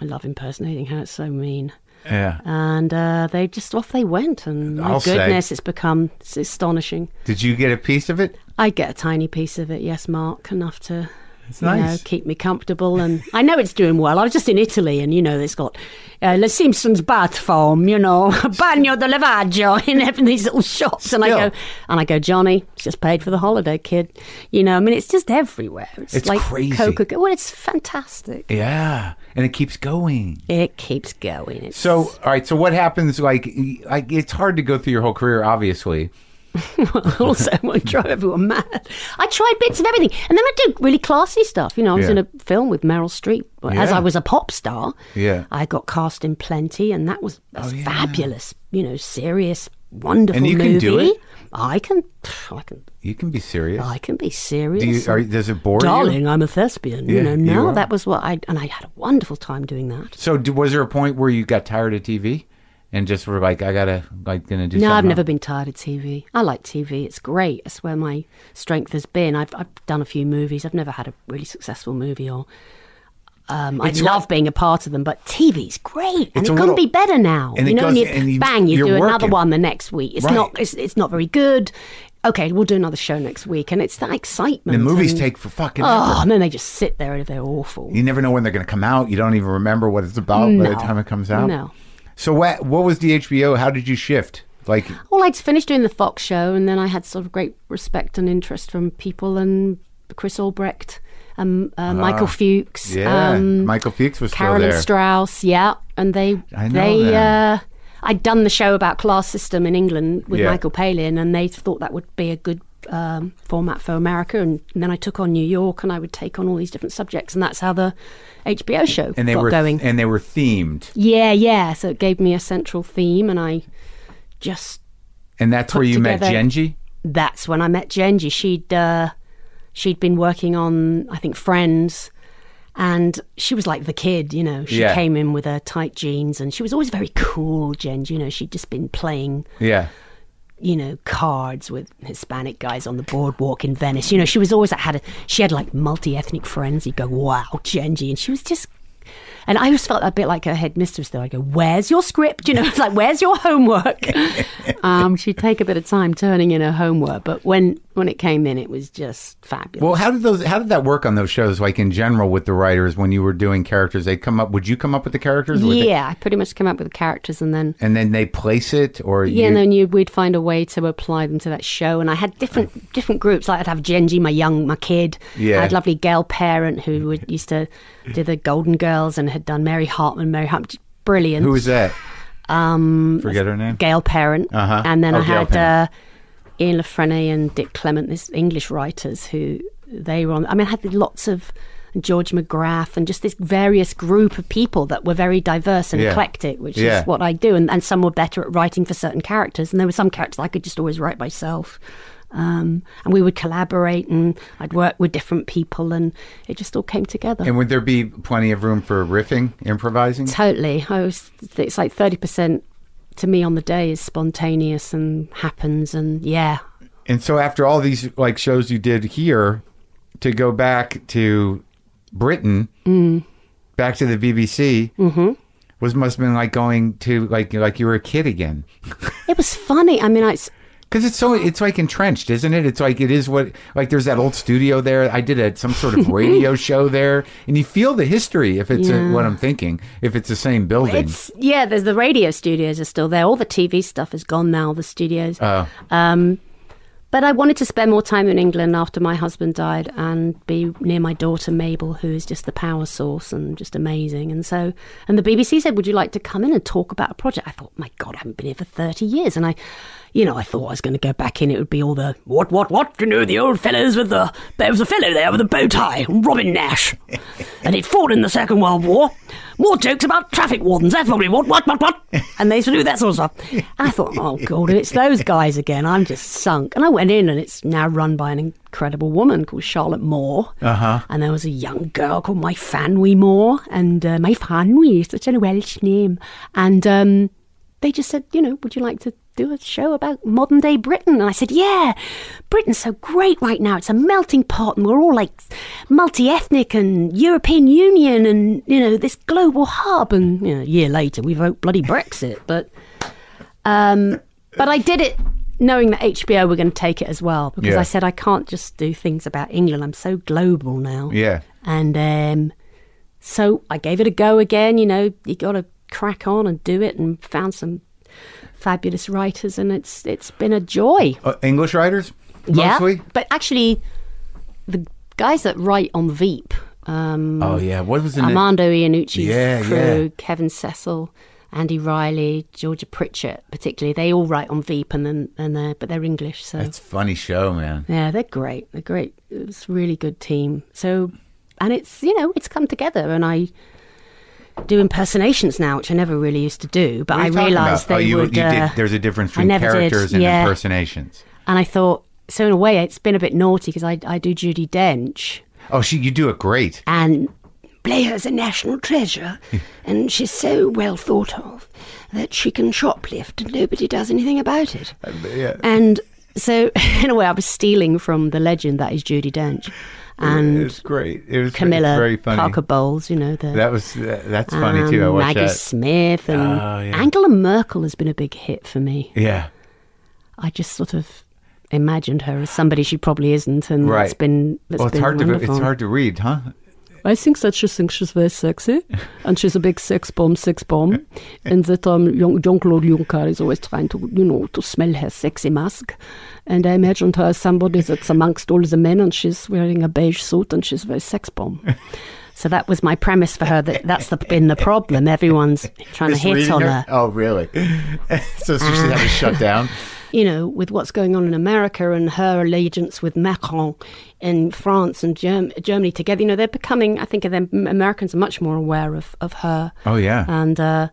I love impersonating her; it's so mean. Yeah. and uh, they just off they went and my I'll say. goodness it's become it's astonishing Did you get a piece of it? i get a tiny piece of it yes marc enough to It's you know, keep me comfortable. And I know it's doing well. I was just in Italy, and you know, it's got uh, Le Simpsons bath foam, you know, bagno de lavaggio in every these little shops. And I go, and I go, Johnny, it's just paid for the holiday, kid. You know, I mean, it's just everywhere. It's, It's like crazy. Coca. Well, it's fantastic. Yeah, and it keeps going. It keeps going. It's, So, all right. So, what happens? Like, like it's hard to go through your whole career, obviously. also won't drive everyone mad. I tried bits of everything, and then I did really classy stuff. You know, I was Yeah. in a film with Meryl Streep as Yeah. I was a pop star. Yeah. I got cast in Plenty, and that was, that oh, was Oh, yeah. fabulous. You know, serious, wonderful And you movie. can do it? I can, I can, You can be serious. I can be serious. Do you, are, does it bore you? Darling, I'm a thespian. Yeah, you know, you no, are. that was what I and I had a wonderful time doing that. So, was there a point where you got tired of TV and just were like, I gotta, like, gonna do No? I've never else? been tired of TV. I like TV. It's great. It's where my strength has been. I've, I've done a few movies. I've never had a really successful movie or. Um, I It's love being a part of them, but TV's great, and it couldn't little- be better now. and you know, goes- you, you- bang, you do another one the next week. It's Right. not, it's, it's not very good. Okay, we'll do another show next week, and it's that excitement. The movies and- take for fucking Oh, ever. and then they just sit there and they're awful. You never know when they're gonna come out. You don't even remember what it's about by the time it comes out. No. So, what what was the HBO? How did you shift? Like, Well, I'd finished doing the Fox show, and then I had sort of great respect and interest from people, and Chris Albrecht, um, uh, Michael Fuchs, Ah, yeah, um, Michael Fuchs was still Carolyn. Strauss, yeah, and they I know they uh, I'd done the show about class system in England with Yeah. Michael Palin, and they thought that would be a good um, format for America, and, then I took on New York, and I would take on all these different subjects, and that's how the HBO show and they got were going. and they were themed, yeah, yeah. So it gave me a central theme, and I just and that's where you met Jenji. that's when I met Jenji. She'd uh, she'd been working on I think Friends, and she was like the kid, you know. She Yeah. came in with her tight jeans, and she was always very cool. Jenji, you know, she'd just been playing, Yeah, you know, cards with Hispanic guys on the boardwalk in Venice. You know, she was always had a she had like multi ethnic friends. You'd go, wow, Jenji, and she was just. And I always felt a bit like her headmistress, though. I go, "Where's your script? You know, it's like, where's your homework?" um, she'd take a bit of time turning in her homework, but when when it came in, it was just fabulous. Well, how did those? How did that work on those shows? Like in general, with the writers, when you were doing characters, they come up. Would you come up with the characters? Yeah, I pretty much came up with the characters, and then and then they place it, or yeah, you, and then you, we'd find a way to apply them to that show. And I had different different groups. Like I'd have Jenji, my young, my kid. Yeah. I had lovely girl Parent who would used to do the Golden Girls and had done Mary Hartman. Mary Hartman, brilliant. who was that? Um, forget her name. Gail Parent. Uh-huh. And then Oh, I Gail had uh, Ian La Frenais and Dick Clement, these English writers who they were on. I mean, I had lots of George McGrath and just this various group of people that were very diverse and Yeah. eclectic, which Yeah. is what I do. And, and some were better at writing for certain characters, and there were some characters I could just always write myself. Um, and we would collaborate, and I'd work with different people, and it just all came together. And would there be plenty of room for riffing, improvising? Totally. I was. It's like thirty percent to me on the day is spontaneous and happens, and yeah, And so after all these like shows you did here, to go back to Britain, Mm. back to the BBC, Mm-hmm. was must have been like going to like like you were a kid again. it was funny. I mean, I, Because it's so it's like entrenched, isn't it? It's like it is what like there's that old studio there. I did a some sort of radio show there, and you feel the history if it's a, what I'm thinking. If it's the same building, it's yeah. There's the radio studios are still there. All the TV stuff is gone now. The studios. oh Um, but I wanted to spend more time in England after my husband died and be near my daughter Mabel, who is just the power source and just amazing. And so, and the BBC said, "Would you like to come in and talk about a project?" I thought, "My God, I haven't been here for thirty years," and I, you know, I thought I was going to go back in. It would be all the what, what, what? You know, the old fellows with the there was a fellow there with a bow tie, Robin Nash, and he'd fought in the Second World War. More jokes about traffic wardens. That's probably what, what, what, what. And they used to do that sort of stuff. And I thought, oh God, if it's those guys again, I'm just sunk. And I went in, and it's now run by an incredible woman called Charlotte Moore. Uh-huh. And there was a young girl called Myfanwy Moore, and uh, Myfanwy, such a Welsh name. And um, they just said, you know, would you like to do a show about modern day Britain? And I said, yeah, Britain's so great right now. It's a melting pot, and we're all like multi ethnic and European Union and, you know, this global hub. And, you know, a year later, we vote bloody Brexit. But, um, but I did it knowing that HBO were going to take it as well because Yeah. I said I can't just do things about England. I'm so global now. Yeah. And um, so I gave it a go again. You know, you got to crack on and do it, and found some fabulous writers, and it's it's been a joy. Uh, English writers, mostly. Yeah, but actually, the guys that write on Veep, um, Oh yeah. What was the name? Armando Iannucci's Yeah, crew, yeah. Kevin Cecil, Andy Riley, Georgia Pritchett, particularly, they all write on Veep, and then and they're but they're English, so It's funny show, man. yeah, they're great. They're great. It's a really good team. So, and it's you know it's come together, and I do impersonations now, which I never really used to do, but I realised they oh, you, would. you uh, did. There's a difference between never did, characters and yeah. impersonations. and I thought, so in a way, it's been a bit naughty because I I do Judi Dench, Oh, she, you do it great. and play her as a national treasure, and she's so well thought of that she can shoplift and nobody does anything about it. yeah. And so, in a way, I was stealing from the legend that is Judi Dench, and it's great. It was Camilla very funny. Parker Bowles. You know the That was uh, that's funny too. I um, watched Maggie that. Smith and Oh, yeah. Angela Merkel has been a big hit for me. Yeah. I just sort of imagined her as somebody she probably isn't, and Right. it's been it's well, it's been hard to it's hard to read, huh? I think that she thinks she's very sexy, and she's a big sex bomb, sex bomb, and that um, young Jean Claude Juncker is always trying to, you know, to smell her sexy mask. And I imagined her as somebody that's amongst all the men, and she's wearing a beige suit, and she's very sex bomb. so that was my premise for her. That that's the, been the problem. Everyone's trying to hit on her? her. Oh, really? so she should have it shut down. You know, with what's going on in America and her allegiance with Macron in France and Germ- Germany together, you know, they're becoming, I think, Americans are much more aware of, of her. Oh yeah. And uh,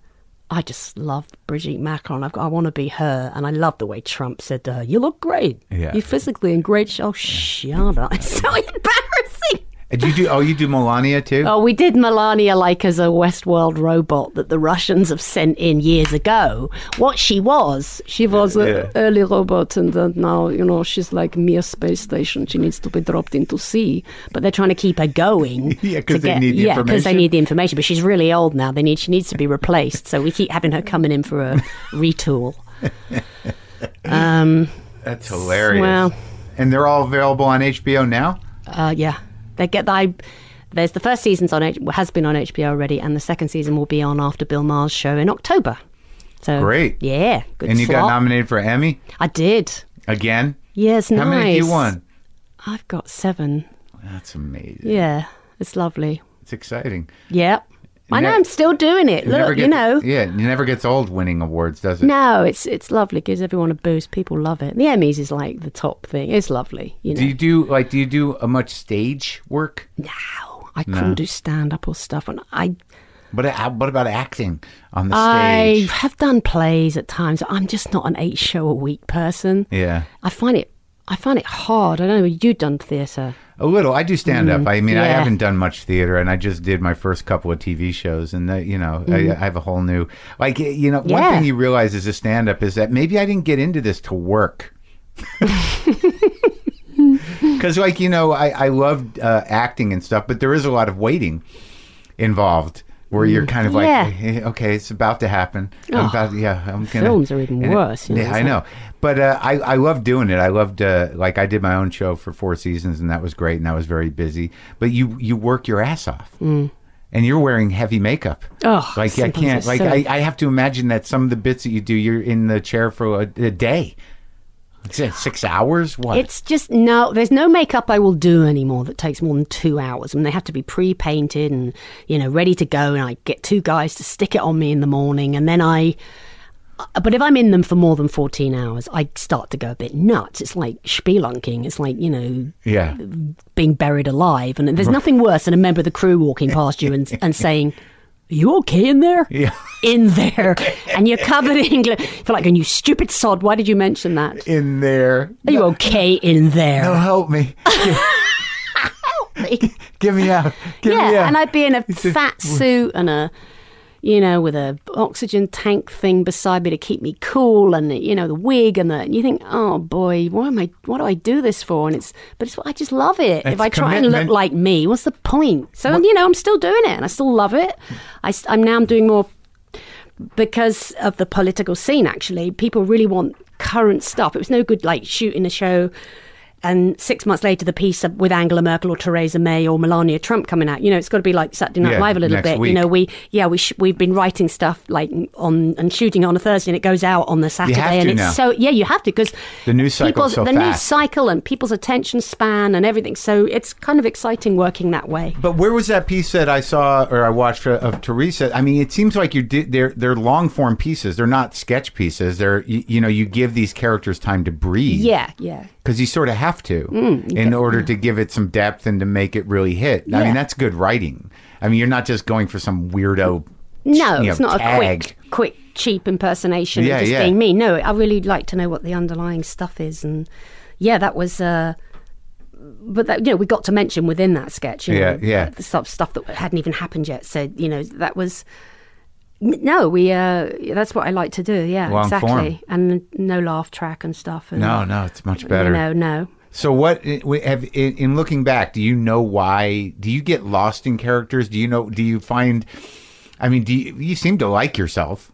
I just love Brigitte Macron. I've got, I want to be her. And I love the way Trump said to her, You look great. Yeah. You're physically in great shape. Oh, shut up. It's so embarrassing. And you do? Oh, you do Melania too? Oh, we did Melania like as a Westworld robot that the Russians have sent in years ago. What she was, she was an Yeah. early robot, and uh, now you know she's like mere space station. She needs to be dropped into sea, but they're trying to keep her going. Yeah, 'cause to they get- need the yeah, because they need the information. But she's really old now. They need she needs to be replaced. so we keep having her coming in for a retool. Um, That's hilarious. Well- and they're all available on HBO now. Uh, yeah, they get I. There's the first season's on H- has been on HBO already, and the second season will be on after Bill Maher's show in October. So Great. yeah, good. and you got nominated for Emmy I did. again. Yes, How nice. many have you won? I've got seven. That's amazing. Yeah, it's lovely. It's exciting. Yeah, I know. I'm still doing it. Look, gets- you know. Yeah, it never gets old winning awards, does it? No, it's it's lovely. Gives everyone a boost. People love it. The Emmys is like the top thing. It's lovely. You know. Do you do like? Do you do a much stage work? no, I couldn't do stand up or stuff, and I But uh, what about acting on the I stage? I have done plays at times. I'm just not an eight show a week person. Yeah, I find it I find it hard. I don't know. You've done theatre. A little. I do stand up. I mean, I Mm, yeah. haven't done much theater, and I just did my first couple of TV shows, and that, you know, I, I have a whole new like you know. One Mm. Thing you realize as a stand up is that maybe I didn't get into this to work. Because, like you know, I I loved uh, acting and stuff, but there is a lot of waiting involved. Where you're kind of like, Yeah. "Eh, okay, it's about to happen. I'm Oh, about, yeah, I'm gonna. films are even it- worse, you know, yeah, I like- know, but uh, I I loved doing it. I loved uh, like I did my own show for four seasons, and that was great, and I was very busy. But you you work your ass off, and you're wearing heavy makeup. Mm. Oh, like I can't. Like so- I, I have to imagine that some of the bits that you do, you're in the chair for a, a day. Six hours? What? It's just no. There's no makeup I will do anymore that takes more than two hours. I mean, they have to be pre-painted and you know ready to go. And I get two guys to stick it on me in the morning, and then I. uh, But if I'm in them for more than 14 hours, I start to go a bit nuts. It's like spelunking. It's like, you know, yeah. being buried alive. And there's nothing worse than a member of the crew walking past you and, and saying, Are you okay in there? Yeah. In there. And you're covered in. gl- feel like, going, You stupid sod. Why did you mention that? In there. Are you okay in there? No, help me. Help me. Give me out. Get me out. yeah, and I'd be in a fat suit and a, you know, with a oxygen tank thing beside me to keep me cool, and you know the wig and the. And you think, oh boy, why am I? What do I do this for? And it's, but it's what I just love it. if It's I try and look like me, what's the point? So you know, I'm still doing it, and I still love it. I, am now I'm doing more because of the political scene. Actually, people really want current stuff. It was no good like shooting a show and six months later the piece with Angela Merkel or Theresa May or Melania Trump coming out. You know, it's got to be like Saturday Night Yeah, Live a little bit. week. You know, we yeah we sh- we've been writing stuff like on and shooting on a Thursday and it goes out on the Saturday and it's now. so yeah you have to because The news cycle so the news cycle and people's attention span and everything. So it's kind of exciting working that way. But where was that piece that I saw or I watched uh, of, of Theresa? I mean, it seems like you did. They're they're long form pieces. They're not sketch pieces. They're you, you know you give these characters time to breathe. Yeah, yeah. Because you sort of have to in order to give it some depth and to make it really hit. I mean, that's good writing. I mean, you're not just going for some weirdo. No, it's know, not tag. a quick, quick, cheap impersonation Yeah, of just yeah. being me. No, I really like to know what the underlying stuff is, and yeah, that was. Uh, but that, you know, we got to mention within that sketch, you Yeah, know, yeah. the stuff, stuff that hadn't even happened yet. So you know, that was. No, we. Uh, that's what I like to do. Yeah, Long exactly. form. And no laugh track and stuff. And, No, no, it's much better. Know, no. So what we have in, in looking back, do you know why do you get lost in characters? Do you know do you find I mean, do you, you seem to like yourself?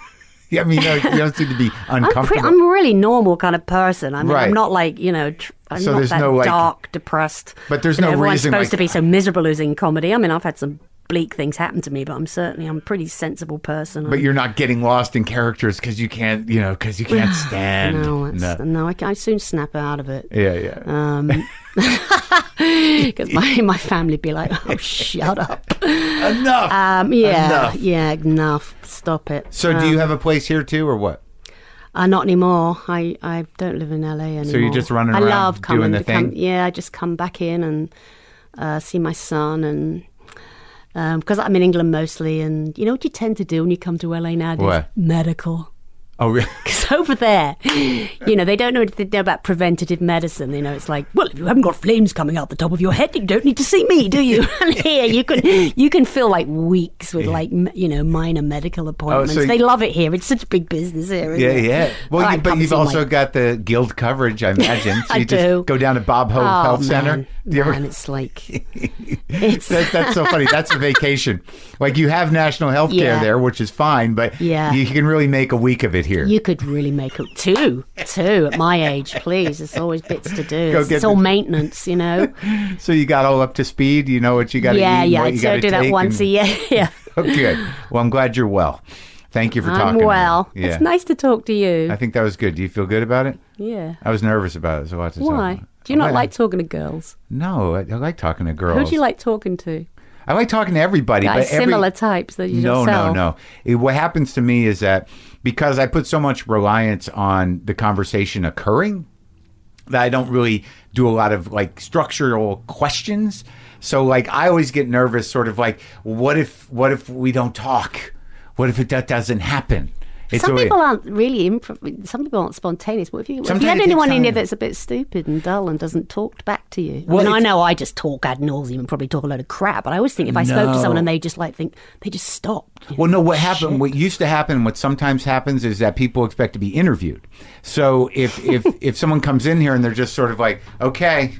yeah, I mean, you don't- seem to be I'm, uncomfortable. pre- I'm a really normal kind of person. I mean, Right. I'm not like you know. Tr- I'm So not there's that no, like- dark, depressed. But there's you know, no everyone's reason, supposed like- to be so miserable who's in comedy. I mean, I've had some bleak things happen to me, but I'm certainly I'm a pretty sensible person. but you're not getting lost in characters because you can't, you know, because you can't stand. no, it's, no, I, I soon snap out of it. Yeah, yeah. Um, because my my family be like, "Oh, shut up." Enough. Um, yeah, Enough. yeah, enough. Stop it. so, do you have a place here too, or what? Uh, not anymore. I, I don't live in LA anymore. So you're just running I around love coming doing the to come- thing? yeah, I just come back in and uh, see my son and Um, because I'm in England mostly. And you know what you tend to do when you come to LA nowadays? What? Medical. Oh, really? Over there, you know, they don't know anything about preventative medicine. You know, it's like, well, if you haven't got flames coming out the top of your head, you don't need to see me, do you? and here, you can you can fill like weeks with like you know minor medical oh, appointments. Oh, you- they love it here. It's such a big business here. Yeah, it? yeah. Well, you, but you've also got the guild coverage, I imagine. So I you just do. go down to Bob Hope Oh, Health man. Center. Do you ever- it's like it's that, that's so funny. That's a vacation. Like you have national health care Yeah. there, which is fine, but Yeah. you can really make a week of it here. you could really make up two, two at my age. Please, there's always bits to do. It's, it's all the- maintenance, you know. so you got all up to speed. You know what you got to do, yeah, eat. yeah. I'd so gotta do that once and- a year. Yeah, Oh, good. Well, I'm glad you're well. Thank you for I'm talking. to me. well. Yeah. It's nice to talk to you. I think that was good. Do you feel good about it? yeah. I was nervous about it. So lots of Why? Do you not like talking to girls? No, I, I like talking to girls. Who do you like talking to? I like talking to everybody, Guys, but every, similar types that you no, yourself. no, no. It, what happens to me is that because I put so much reliance on the conversation occurring, that I don't really do a lot of like structural questions. So like I always get nervous, sort of like, what if what if we don't talk? What if it that doesn't happen? It's Some people aren't really improv. Some people aren't spontaneous. What if you, if you had anyone in here that's a bit stupid and dull and doesn't talk back to you? Well, I mean, I know I just talk ad nauseum and probably talk a load of crap, but I always think if I spoke to someone and they just like think they just stopped. you know, Well, no, what happened, what used to happen, what sometimes happens is that people expect to be interviewed. So if, if, if someone comes in here and they're just sort of like, okay,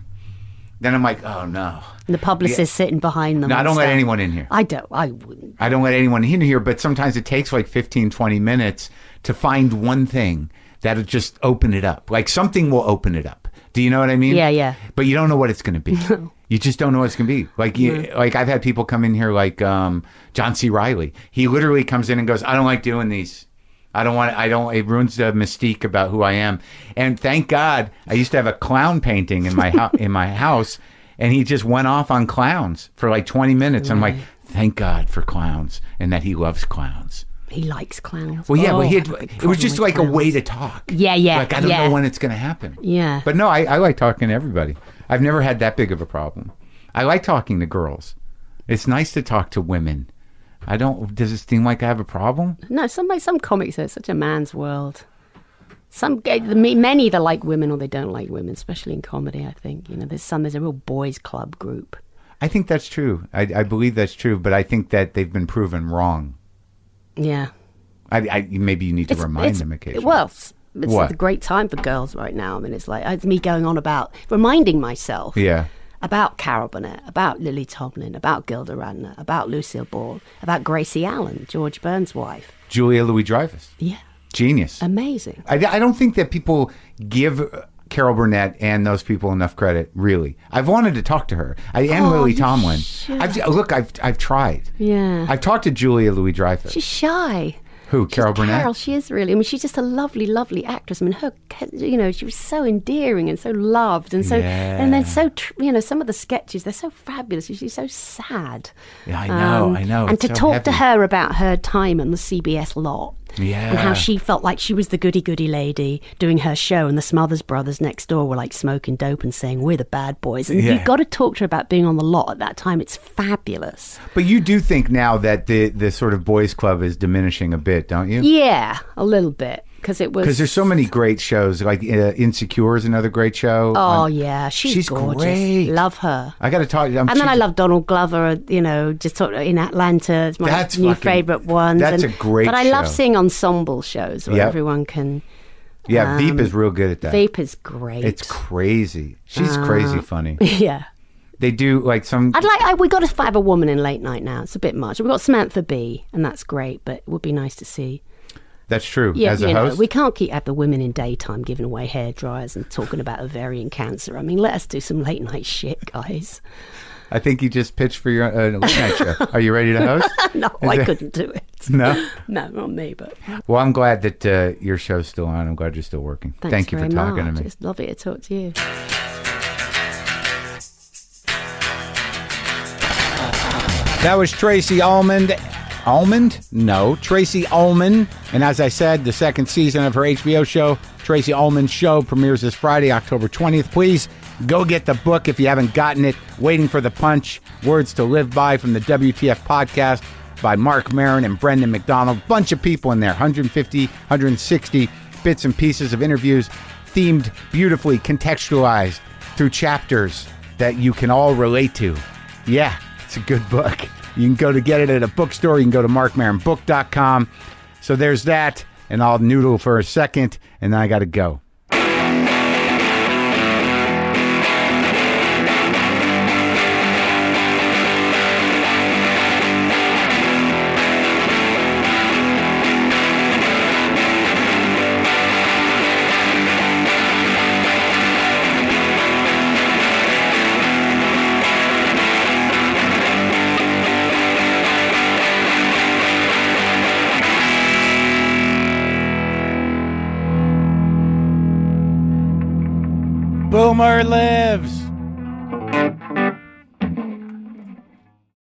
then I'm like, oh no. And the publicist sitting behind them. No, I don't let anyone in here. I don't. I wouldn't. I don't let anyone in here, but sometimes it takes like 15, 20 minutes to find one thing that'll just open it up. Like something will open it up. Do you know what I mean? Yeah, yeah. But you don't know what it's going to be. You just don't know what it's going to be. Like, you, like I've had people come in here, like um, John C. Reilly. He literally comes in and goes, "I don't like doing these. I don't want. I don't. It ruins the mystique about who I am." And thank God, I used to have a clown painting in my house. in my house, and he just went off on clowns for like twenty minutes. I'm like, thank God for clowns, and that he loves clowns. He likes clowns. Well, yeah, Oh, but he had, oh, big it was just like a way to talk. Yeah, yeah, Like I don't yeah. know when it's going to happen. Yeah. But no, I, I like talking to everybody. I've never had that big of a problem. I like talking to girls. It's nice to talk to women. I don't. Does it seem like I have a problem? No, some some comics are such a man's world. Some eh, the many that like women or they don't like women, especially in comedy. I think you know there's some there's a real boys club group. I think that's true. I, I believe that's true, but I think that they've been proven wrong. Yeah, I, I maybe you need to remind it's- them occasionally. Well, it's, it's What? a great time for girls right now. I mean, it's like it's me going on about reminding myself yeah. About Carol Burnett, about Lily Tomlin, about Gilda Radner, about Lucille Ball, about Gracie Allen, George Burns' wife. Julia Louis Dreyfus. Yeah. Genius. Amazing. I, I don't think that people give uh, Carol Burnett and those people enough credit. Really, I've wanted to talk to her. I am Oh, Lily Tomlin. I've, look, I've I've tried. Yeah. I've talked to Julia Louis Dreyfus. She's shy. Who? Carol Burnett. Carol, she is really. I mean, she's just a lovely, lovely actress. I mean, her, you know, she was so endearing and so loved, and so, and then so, tr- you know, some of the sketches they're so fabulous. She's so sad. Um, Yeah, I know, I know, And it's to so talk to her about her time on the CBS lot. And how she felt like she was the goody goody lady doing her show, and the Smothers Brothers next door were like smoking dope and saying, We're the bad boys. And Yeah. you've got to talk to her about being on the lot at that time. It's fabulous. But you do think now that the the sort of boys' club is diminishing a bit, don't you? Yeah, a little bit. Because it was. Because there's so many great shows, like uh, Insecure is another great show. Oh yeah, she's, she's gorgeous. great. Love her. I got to talk. I'm, And then I love Donald Glover. You know, just sort of in Atlanta. It's my new fucking- favorite one. that's and- a great But I love seeing ensemble shows where Yep. everyone can. Yeah, Veep is real good at that. Veep is great. It's crazy. She's Uh, crazy funny. yeah. They do like some. I'd like. I, we got to have a woman in late night now. It's a bit much. We've got Samantha Bee, and that's great. But it would be nice to see. That's true. Yeah, As you a know, we can't keep at the women in daytime giving away hair dryers and talking about ovarian cancer. I mean, let us do some late night shit, guys. I think you just pitched for your uh, late night show. Are you ready to host? No, Is I it- couldn't do it. No. No, not me, but Well, I'm glad that uh, your show's still on. I'm glad you're still working. thanks Thank you for talking much. to me. It's lovely to talk to you. That was Tracey Almond. Almond? No, Tracey Ullman. And as I said, the second season of her HBO show, Tracey Ullman's Show, premieres this Friday, October 20th. Please go get the book if you haven't gotten it. Waiting for the Punch, Words to Live By from the WTF podcast by Marc Maron and Brendan McDonald. Bunch of people in there, 150, 160 bits and pieces of interviews, themed beautifully, contextualized through chapters that you can all relate to. Yeah, it's a good book. You can go to get it at a bookstore. You can go to markmaronbook.com. So there's that, and I'll noodle for a second, and then I got to go. Boomer lives.